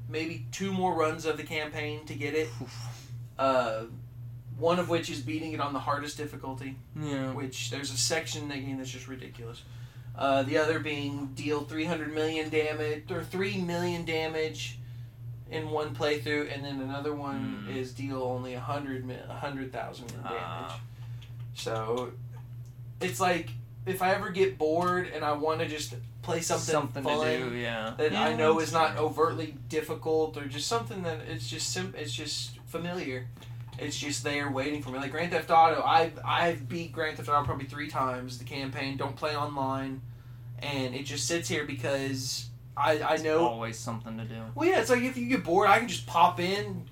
maybe two more runs of the campaign to get it. Uh, one of which is beating it on the hardest difficulty Yeah. which there's a section in the game that's just ridiculous. Uh, the other being deal 300 million damage or 3 million damage in one playthrough, and then another one Hmm. is deal only 100 mi- 100,000 in damage. Ah. So it's like if I ever get bored and I want to just play something, fun to do. Yeah. that Yeah, I know that's is not overtly difficult or just something that it's just sim- it's just familiar. It's just there waiting for me. Like Grand Theft Auto, I've I've beat Grand Theft Auto probably three times. The campaign, don't play online, and it just sits here because I I know. Always something to do. Well, yeah, it's like if you get bored, I can just pop in,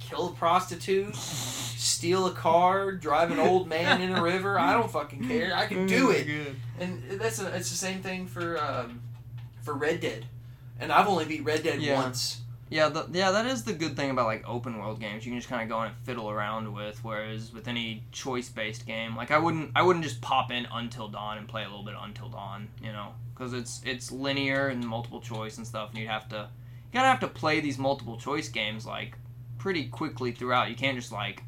kill a prostitute, steal a car, drive an old man in a river. I don't fucking care. I can do it and that's a, it's the same thing for um, for Red Dead, and I've only beat Red Dead Yeah. once. Yeah, the, yeah, that is the good thing about like open world games. You can just kind of go in and fiddle around with. Whereas with any choice based game, like I wouldn't, I wouldn't just pop in Until Dawn and play a little bit Until Dawn, you know, because it's it's linear and multiple choice and stuff, and you'd have to, you gotta have to play these multiple choice games like pretty quickly throughout. You can't just like,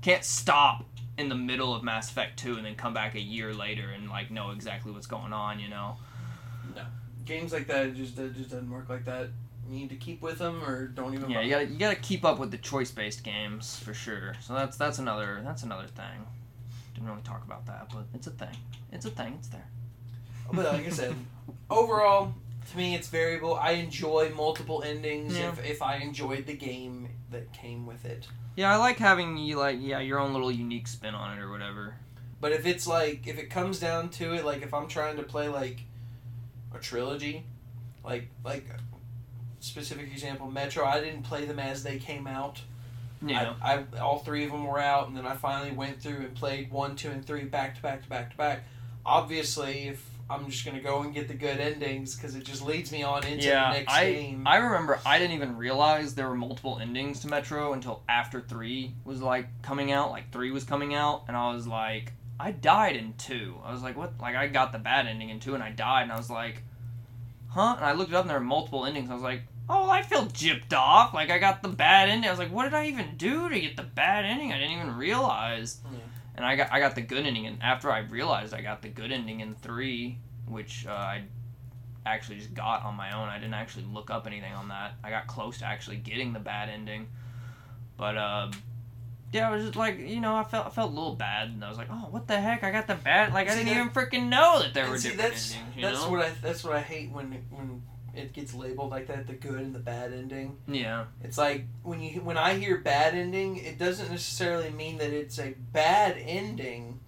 can't stop in the middle of Mass Effect two and then come back a year later and like know exactly what's going on, you know. No, games like that just it just doesn't work like that. Need to keep with them or don't even. Yeah, bother. you gotta you gotta keep up with the choice based games for sure. So that's that's another that's another thing. Didn't really talk about that, but it's a thing. It's a thing. It's there. Oh, but like I said, overall, to me, it's variable. I enjoy multiple endings Yeah. if, if I enjoyed the game that came with it. Yeah, I like having you like yeah your own little unique spin on it or whatever. But if it's like if it comes down to it, like if I'm trying to play like a trilogy, like like specific example, Metro, I didn't play them as they came out. Yeah. I, I all three of them were out, and then I finally went through and played one, two, and three back to back to back to back. Obviously, if I'm just gonna go and get the good endings because it just leads me on into Yeah, the next I game. I remember I didn't even realize there were multiple endings to Metro until after three was like coming out, like three was coming out, and I was like, I died in two. I was like, what? Like I got the bad ending in two, and I died, and I was like, huh? And I looked it up, and there were multiple endings. I was like, oh, I feel gypped off. Like I got the bad ending. I was like, what did I even do to get the bad ending? I didn't even realize. Yeah. And I got I got the good ending, and after I realized I got the good ending in three, which uh, I actually just got on my own. I didn't actually look up anything on that. I got close to actually getting the bad ending, but uh, yeah, I was just like, you know, I felt I felt a little bad, and I was like, oh, what the heck? I got the bad. Like I See, didn't that- even freaking know that there were see, different that's endings. That's know? what I that's what I hate when when it gets labeled like that, the good and the bad ending. yeah. It's like when you when I hear bad ending, it doesn't necessarily mean that it's a bad ending,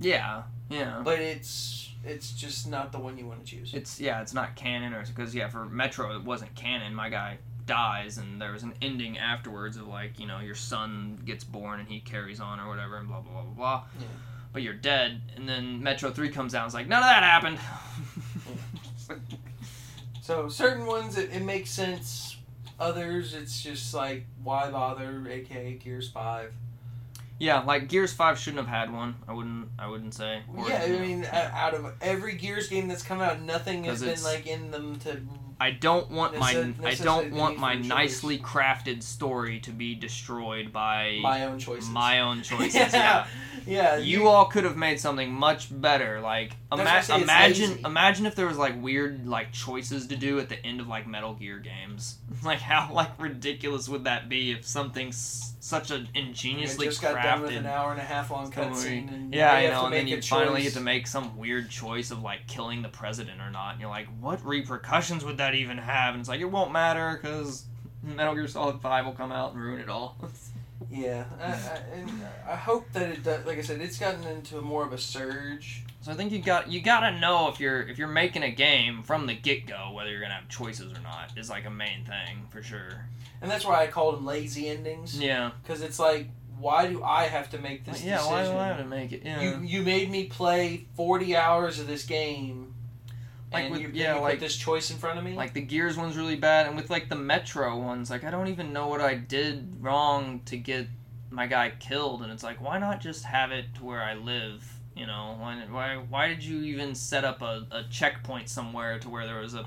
Yeah. Yeah. but it's it's just not the one you want to choose. It's yeah, it's not canon or because yeah, for Metro it wasn't canon. My guy dies and there was an ending afterwards of like you know your son gets born and he carries on or whatever and blah blah blah blah blah. Yeah. But you're dead, and then Metro Three comes out. and It's like none of that happened. So certain ones it, it makes sense. Others it's just like why bother? AKA Gears Five. yeah, like Gears Five shouldn't have had one. I wouldn't. I wouldn't say. Or, yeah, I mean, out of every Gears game that's come out, nothing has been like in them to. I don't want my I don't want my choice. nicely crafted story to be destroyed by My own choices. my own choices. yeah, yeah. yeah. you all could have made something much better. Like That's why I ima- imagine imagine if there was like weird like choices to do at the end of like Metal Gear games. Like how like ridiculous would that be if something s- such an ingeniously just got done with an hour and a half long cutscene, Yeah, I know, and then you finally choice. get to make some weird choice of like killing the president or not. And you're like, what repercussions would that even have? And it's like it won't matter because Metal Gear Solid Five will come out and ruin it all. Yeah, I, I, I hope that it does. Like I said, it's gotten into more of a surge. So I think you got you gotta know if you're if you're making a game from the get go whether you're gonna have choices or not is like a main thing for sure. And that's why I called them lazy endings. Yeah. Because it's like, why do I have to make this yeah. decision? Why do I have to make it? Yeah. You you made me play forty hours of this game, Like and with- you, yeah, you like- put this choice in front of me. like the Gears one's really bad, and with like the Metro ones, like I don't even know what I did wrong to get my guy killed, and it's like why not just have it to where I live? You know, why why why did you even set up a, a checkpoint somewhere to where there was a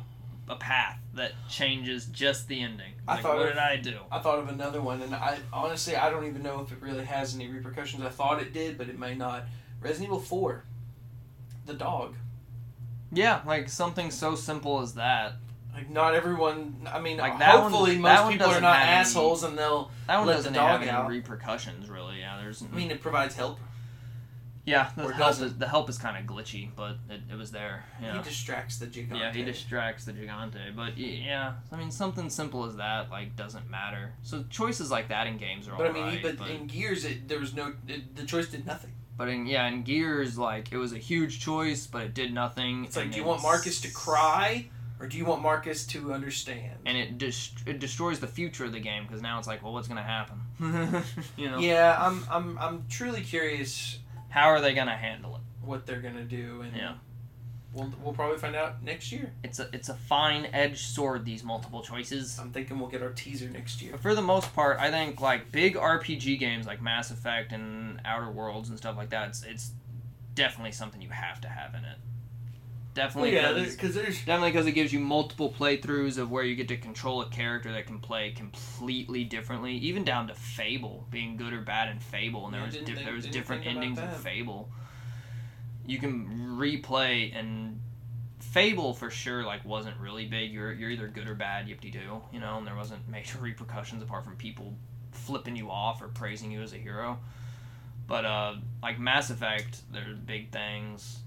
a path that changes just the ending? I Like thought what of- did I do? I thought of another one, and I honestly I don't even know if it really has any repercussions. I thought it did, but it may not. Resident Evil Four, the dog. Yeah, like something so simple as that. Like not everyone. I mean, Like, that hopefully that most one people are not have any- assholes, and they'll. That one Let the doesn't dog have any out. repercussions, really. Yeah, there's. I mean, it provides help. yeah, the help is the help is kind of glitchy, but it, it was there. Yeah. He distracts the gigante. Yeah, he distracts the Gigante, but yeah, I mean something simple as that like doesn't matter. So choices like that in games are But I mean, right, but, but, in Gears, it, there was no. It, the choice did nothing. But in yeah, in Gears like it was a huge choice, but it did nothing. It's like, do you want Marcus to cry, or do you want Marcus to understand? And it dis- it destroys the future of the game because now it's like, well, what's gonna happen? you know, Yeah, I'm, I'm, I'm truly curious how are they gonna handle it? what they're gonna do, and Yeah. We'll, we'll probably find out next year. It's a it's a fine edged sword. These multiple choices. I'm thinking we'll get our teaser next year. But for the most part, I think like big RPG games like Mass Effect and Outer Worlds and stuff like that, it's, it's definitely something you have to have in it. Definitely, oh, yeah, because because there's definitely because it gives you multiple playthroughs of where you get to control a character that can play completely differently, even down to Fable being good or bad in Fable, and there Yeah, was di- think- there was different endings in. Fable. You can replay and Fable for sure like wasn't really big. You're you're either good or bad, yip de doo, you know, and there wasn't major repercussions apart from people flipping you off or praising you as a hero. But uh, like Mass Effect, there's big things,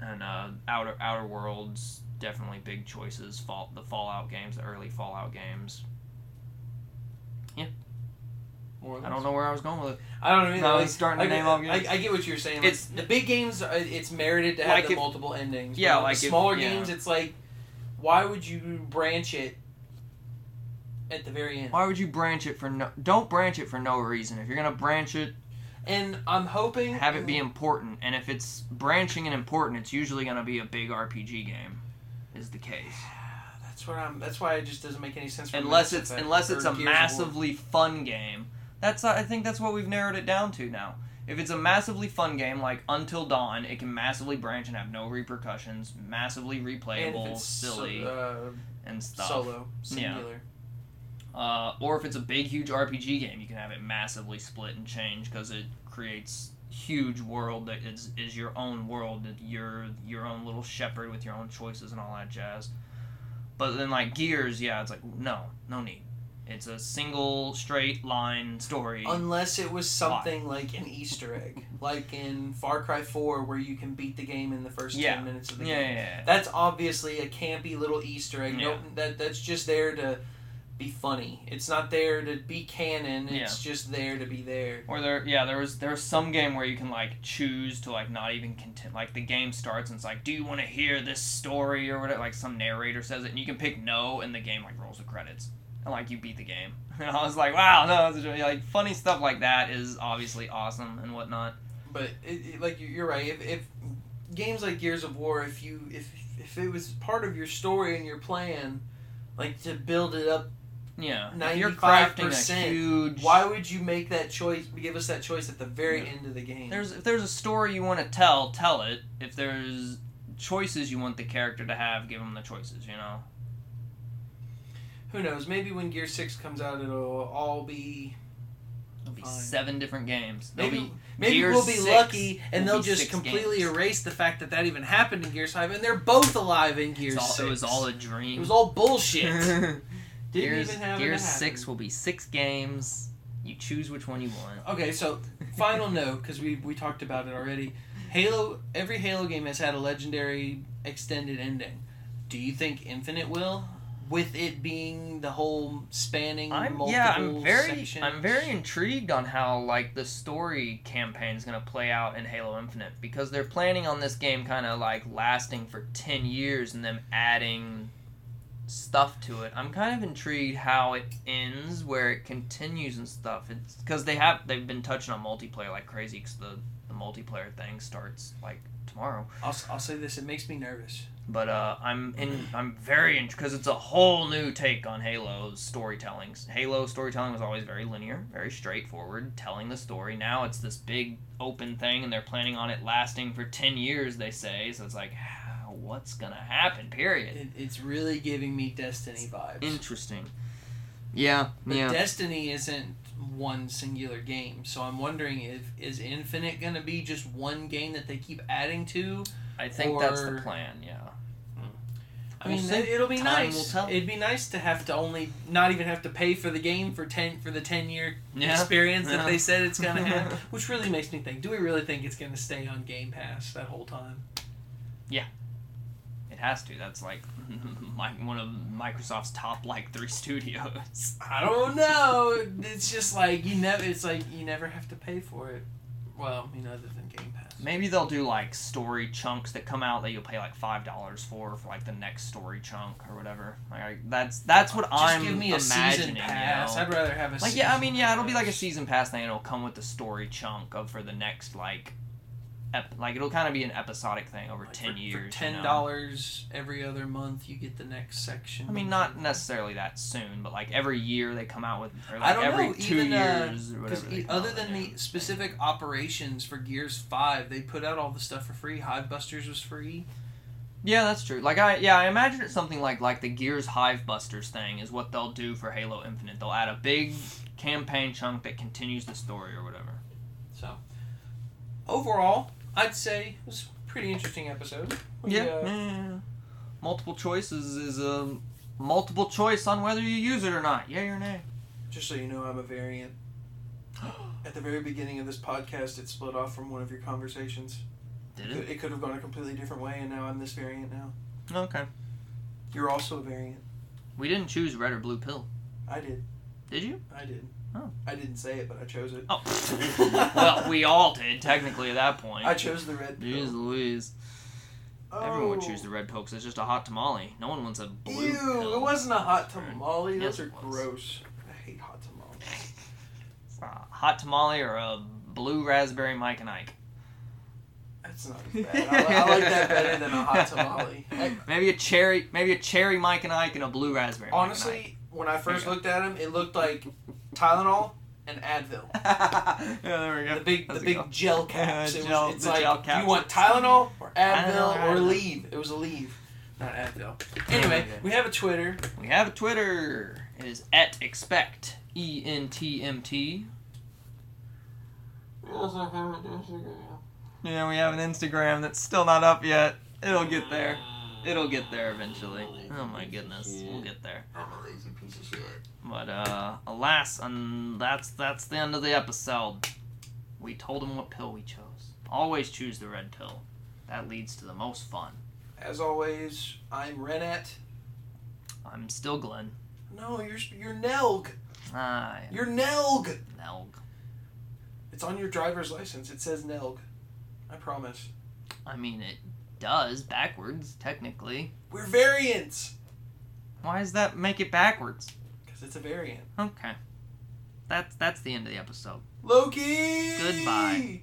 and uh, Outer Outer Worlds definitely big choices. Fall the Fallout games, the early Fallout games. more I don't know where I was going with it. I don't know. Either. I was starting to I, name off I, games. I get what you're saying. Like, It's- the big games. It's merited to have Like the if- multiple endings. Yeah, like the if- smaller yeah. games, it's like, why would you branch it at the very end. Why would you branch it for no? Don't branch it for no reason. If you're gonna branch it, And I'm hoping have it be important. And if it's branching and important, it's usually gonna be a big RPG game. Is the case. That's what I'm. That's why it just doesn't make any sense. For Unless it's unless it's a massively fun game. That's I think that's what we've narrowed it down to now. If it's a massively fun game like Until Dawn, it can massively branch and have no repercussions, massively and replayable, it's silly, so, and uh, stuff. solo, singular. Uh, or if it's a big, huge RPG game, you can have it massively split and change because it creates huge world that is is your own world that you're your own little shepherd with your own choices and all that jazz. But then like Gears, yeah, it's like no, no need. It's a single straight line story. Unless it was something like an Easter egg, like in Far Cry 4, where you can beat the game in the first Yeah. 10 minutes of the yeah, game. yeah, yeah. That's obviously a campy little Easter egg. No, Yeah. that that's just there to be funny. It's not there to be canon. It's just there to be there. Or there, yeah, there was there was some game where you can like choose to like not even continue. Like the game starts and it's like, do you want to hear this story or whatever? Like some narrator says it, and you can pick no, and the game like rolls the credits, and like you beat the game. And I was like, wow, no, it's really, like funny stuff like that is obviously awesome and whatnot. But it, it- like you- you're right. If, if games like Gears of War, if you if if it was part of your story and your plan, like to build it up, Yeah, if you're crafting a 95%, huge. why would you make that choice? Give us that choice at the very Yeah. end of the game. There's if there's a story you want to tell, tell it. If there's choices you want the character to have, give them the choices. You know. Who knows? Maybe when Gear Six comes out, it'll all be be Fine. seven different games. There'll maybe. be Maybe we'll be 6 lucky, and they'll just completely games. erase the fact that that even happened in Gears Five, and they're both alive in Gears all, Six. it was all a dream. It was all bullshit. Didn't Gears, even have Gears. Six will be six games. You choose which one you want. Okay, so final note because we we talked about it already. Halo. Every Halo game has had a legendary extended ending. Do you think Infinite will? With it being the whole spanning I'm multiple yeah, I'm very sections? I'm very intrigued on how like the story campaign is gonna play out in Halo Infinite because they're planning on this game kind of like lasting for ten years and them adding stuff to it. I'm kind of intrigued how it ends, where it continues and stuff. It's because they have they've been touching on multiplayer like crazy because the the multiplayer thing starts like tomorrow. I'll, s- I'll say this: it makes me nervous. But uh, I'm in. I'm very interested because it's a whole new take on Halo's storytelling. Halo storytelling was always very linear, very straightforward, telling the story. Now it's this big open thing, and they're planning on it lasting for ten years. They say so. It's like, what's gonna happen? Period. It, it's really giving me Destiny vibes. Interesting. Yeah. But yeah. Destiny isn't one singular game, so I'm wondering if is Infinite gonna be just one game that they keep adding to? I think that's the plan. Yeah. I We'll mean, it, it'll be Time nice. It'd be nice to have to only not even have to pay for the game for ten for the ten year Yeah. experience Yeah. that they said it's gonna have, which really makes me think: Do we really think it's gonna stay on Game Pass that whole time? Yeah, it has to. That's like, like one of Microsoft's top like three studios. I don't know. It's just like you never. It's like you never have to pay for it. Well, other than Game Pass. Maybe they'll do like story chunks that come out that you'll pay like five dollars for for like the next story chunk or whatever. Like that's that's what Just I'm Just give me a imagining. season pass. You know? I'd rather have a Like yeah, I mean yeah, it'll be like a season pass thing. It'll come with the story chunk of for the next like, ep- like it'll kind of be an episodic thing over Like, ten for, years. For you ten know? dollars every other month, you get the next section. I mean, not necessarily that soon, but like every year they come out with, or like I don't every know. two even uh, years or whatever. they other than the specific operations for Gears Five, they put out all the stuff for free. Hive Busters was free. Yeah, that's true. Like I yeah, I imagine it's something like like the Gears Hive Busters thing is what they'll do for Halo Infinite. They'll add a big campaign chunk that continues the story or whatever. So overall, I'd say it was a pretty interesting episode. We, Yeah. uh, yeah. Multiple choices is a multiple choice on whether you use it or not. Yay or nay. Just so you know, I'm a variant. At the very beginning of this podcast, it split off from one of your conversations. Did It, it? it could have gone a completely different way, and now I'm this variant now. Okay. You're also a variant. We didn't choose red or blue pill. I did. Did you? I did. Oh. I didn't say it, but I chose it. Oh. well, we all did technically at that point. I chose the red Jeez pill. Louise. Everyone would choose the oh. red pill because it's just a hot tamale. No one wants a blue Ew, pill. it wasn't a hot tamale. Yes, Those are was. gross. I hate hot tamales. A hot tamale or a blue raspberry Mike and Ike. That's not bad. I, I like that better than a hot tamale. I- Maybe a cherry, maybe a cherry Mike and Ike and a blue raspberry. Mike and honestly, when I first looked at him, it looked like Tylenol and Advil. Yeah, there we go. The big, the big go. gel caps. Yeah, It gel- was, it's like, gel do caps. you want Tylenol or Advil Advil or or Leave? It was Aleve, not Advil. Anyway, Okay. we have a Twitter. We have a Twitter. It is at expect e n t m t. Yeah, we have an Instagram that's still not up yet. It'll get there. It'll get there eventually. Oh my goodness, we'll get there. I'm a lazy piece of shit. But uh, alas, and that's that's the end of the episode. We told him what pill we chose. Always choose the red pill. That leads to the most fun. As always, I'm Renat. I'm still Glenn. No, you're you're Nelg. Ah, You're Nelg. Nelg. It's on your driver's license. It says Nelg. I promise. I mean, it does backwards technically. We're variants. Why does that make it backwards? Because it's a variant. Okay. That's that's the end of the episode. Loki. Goodbye.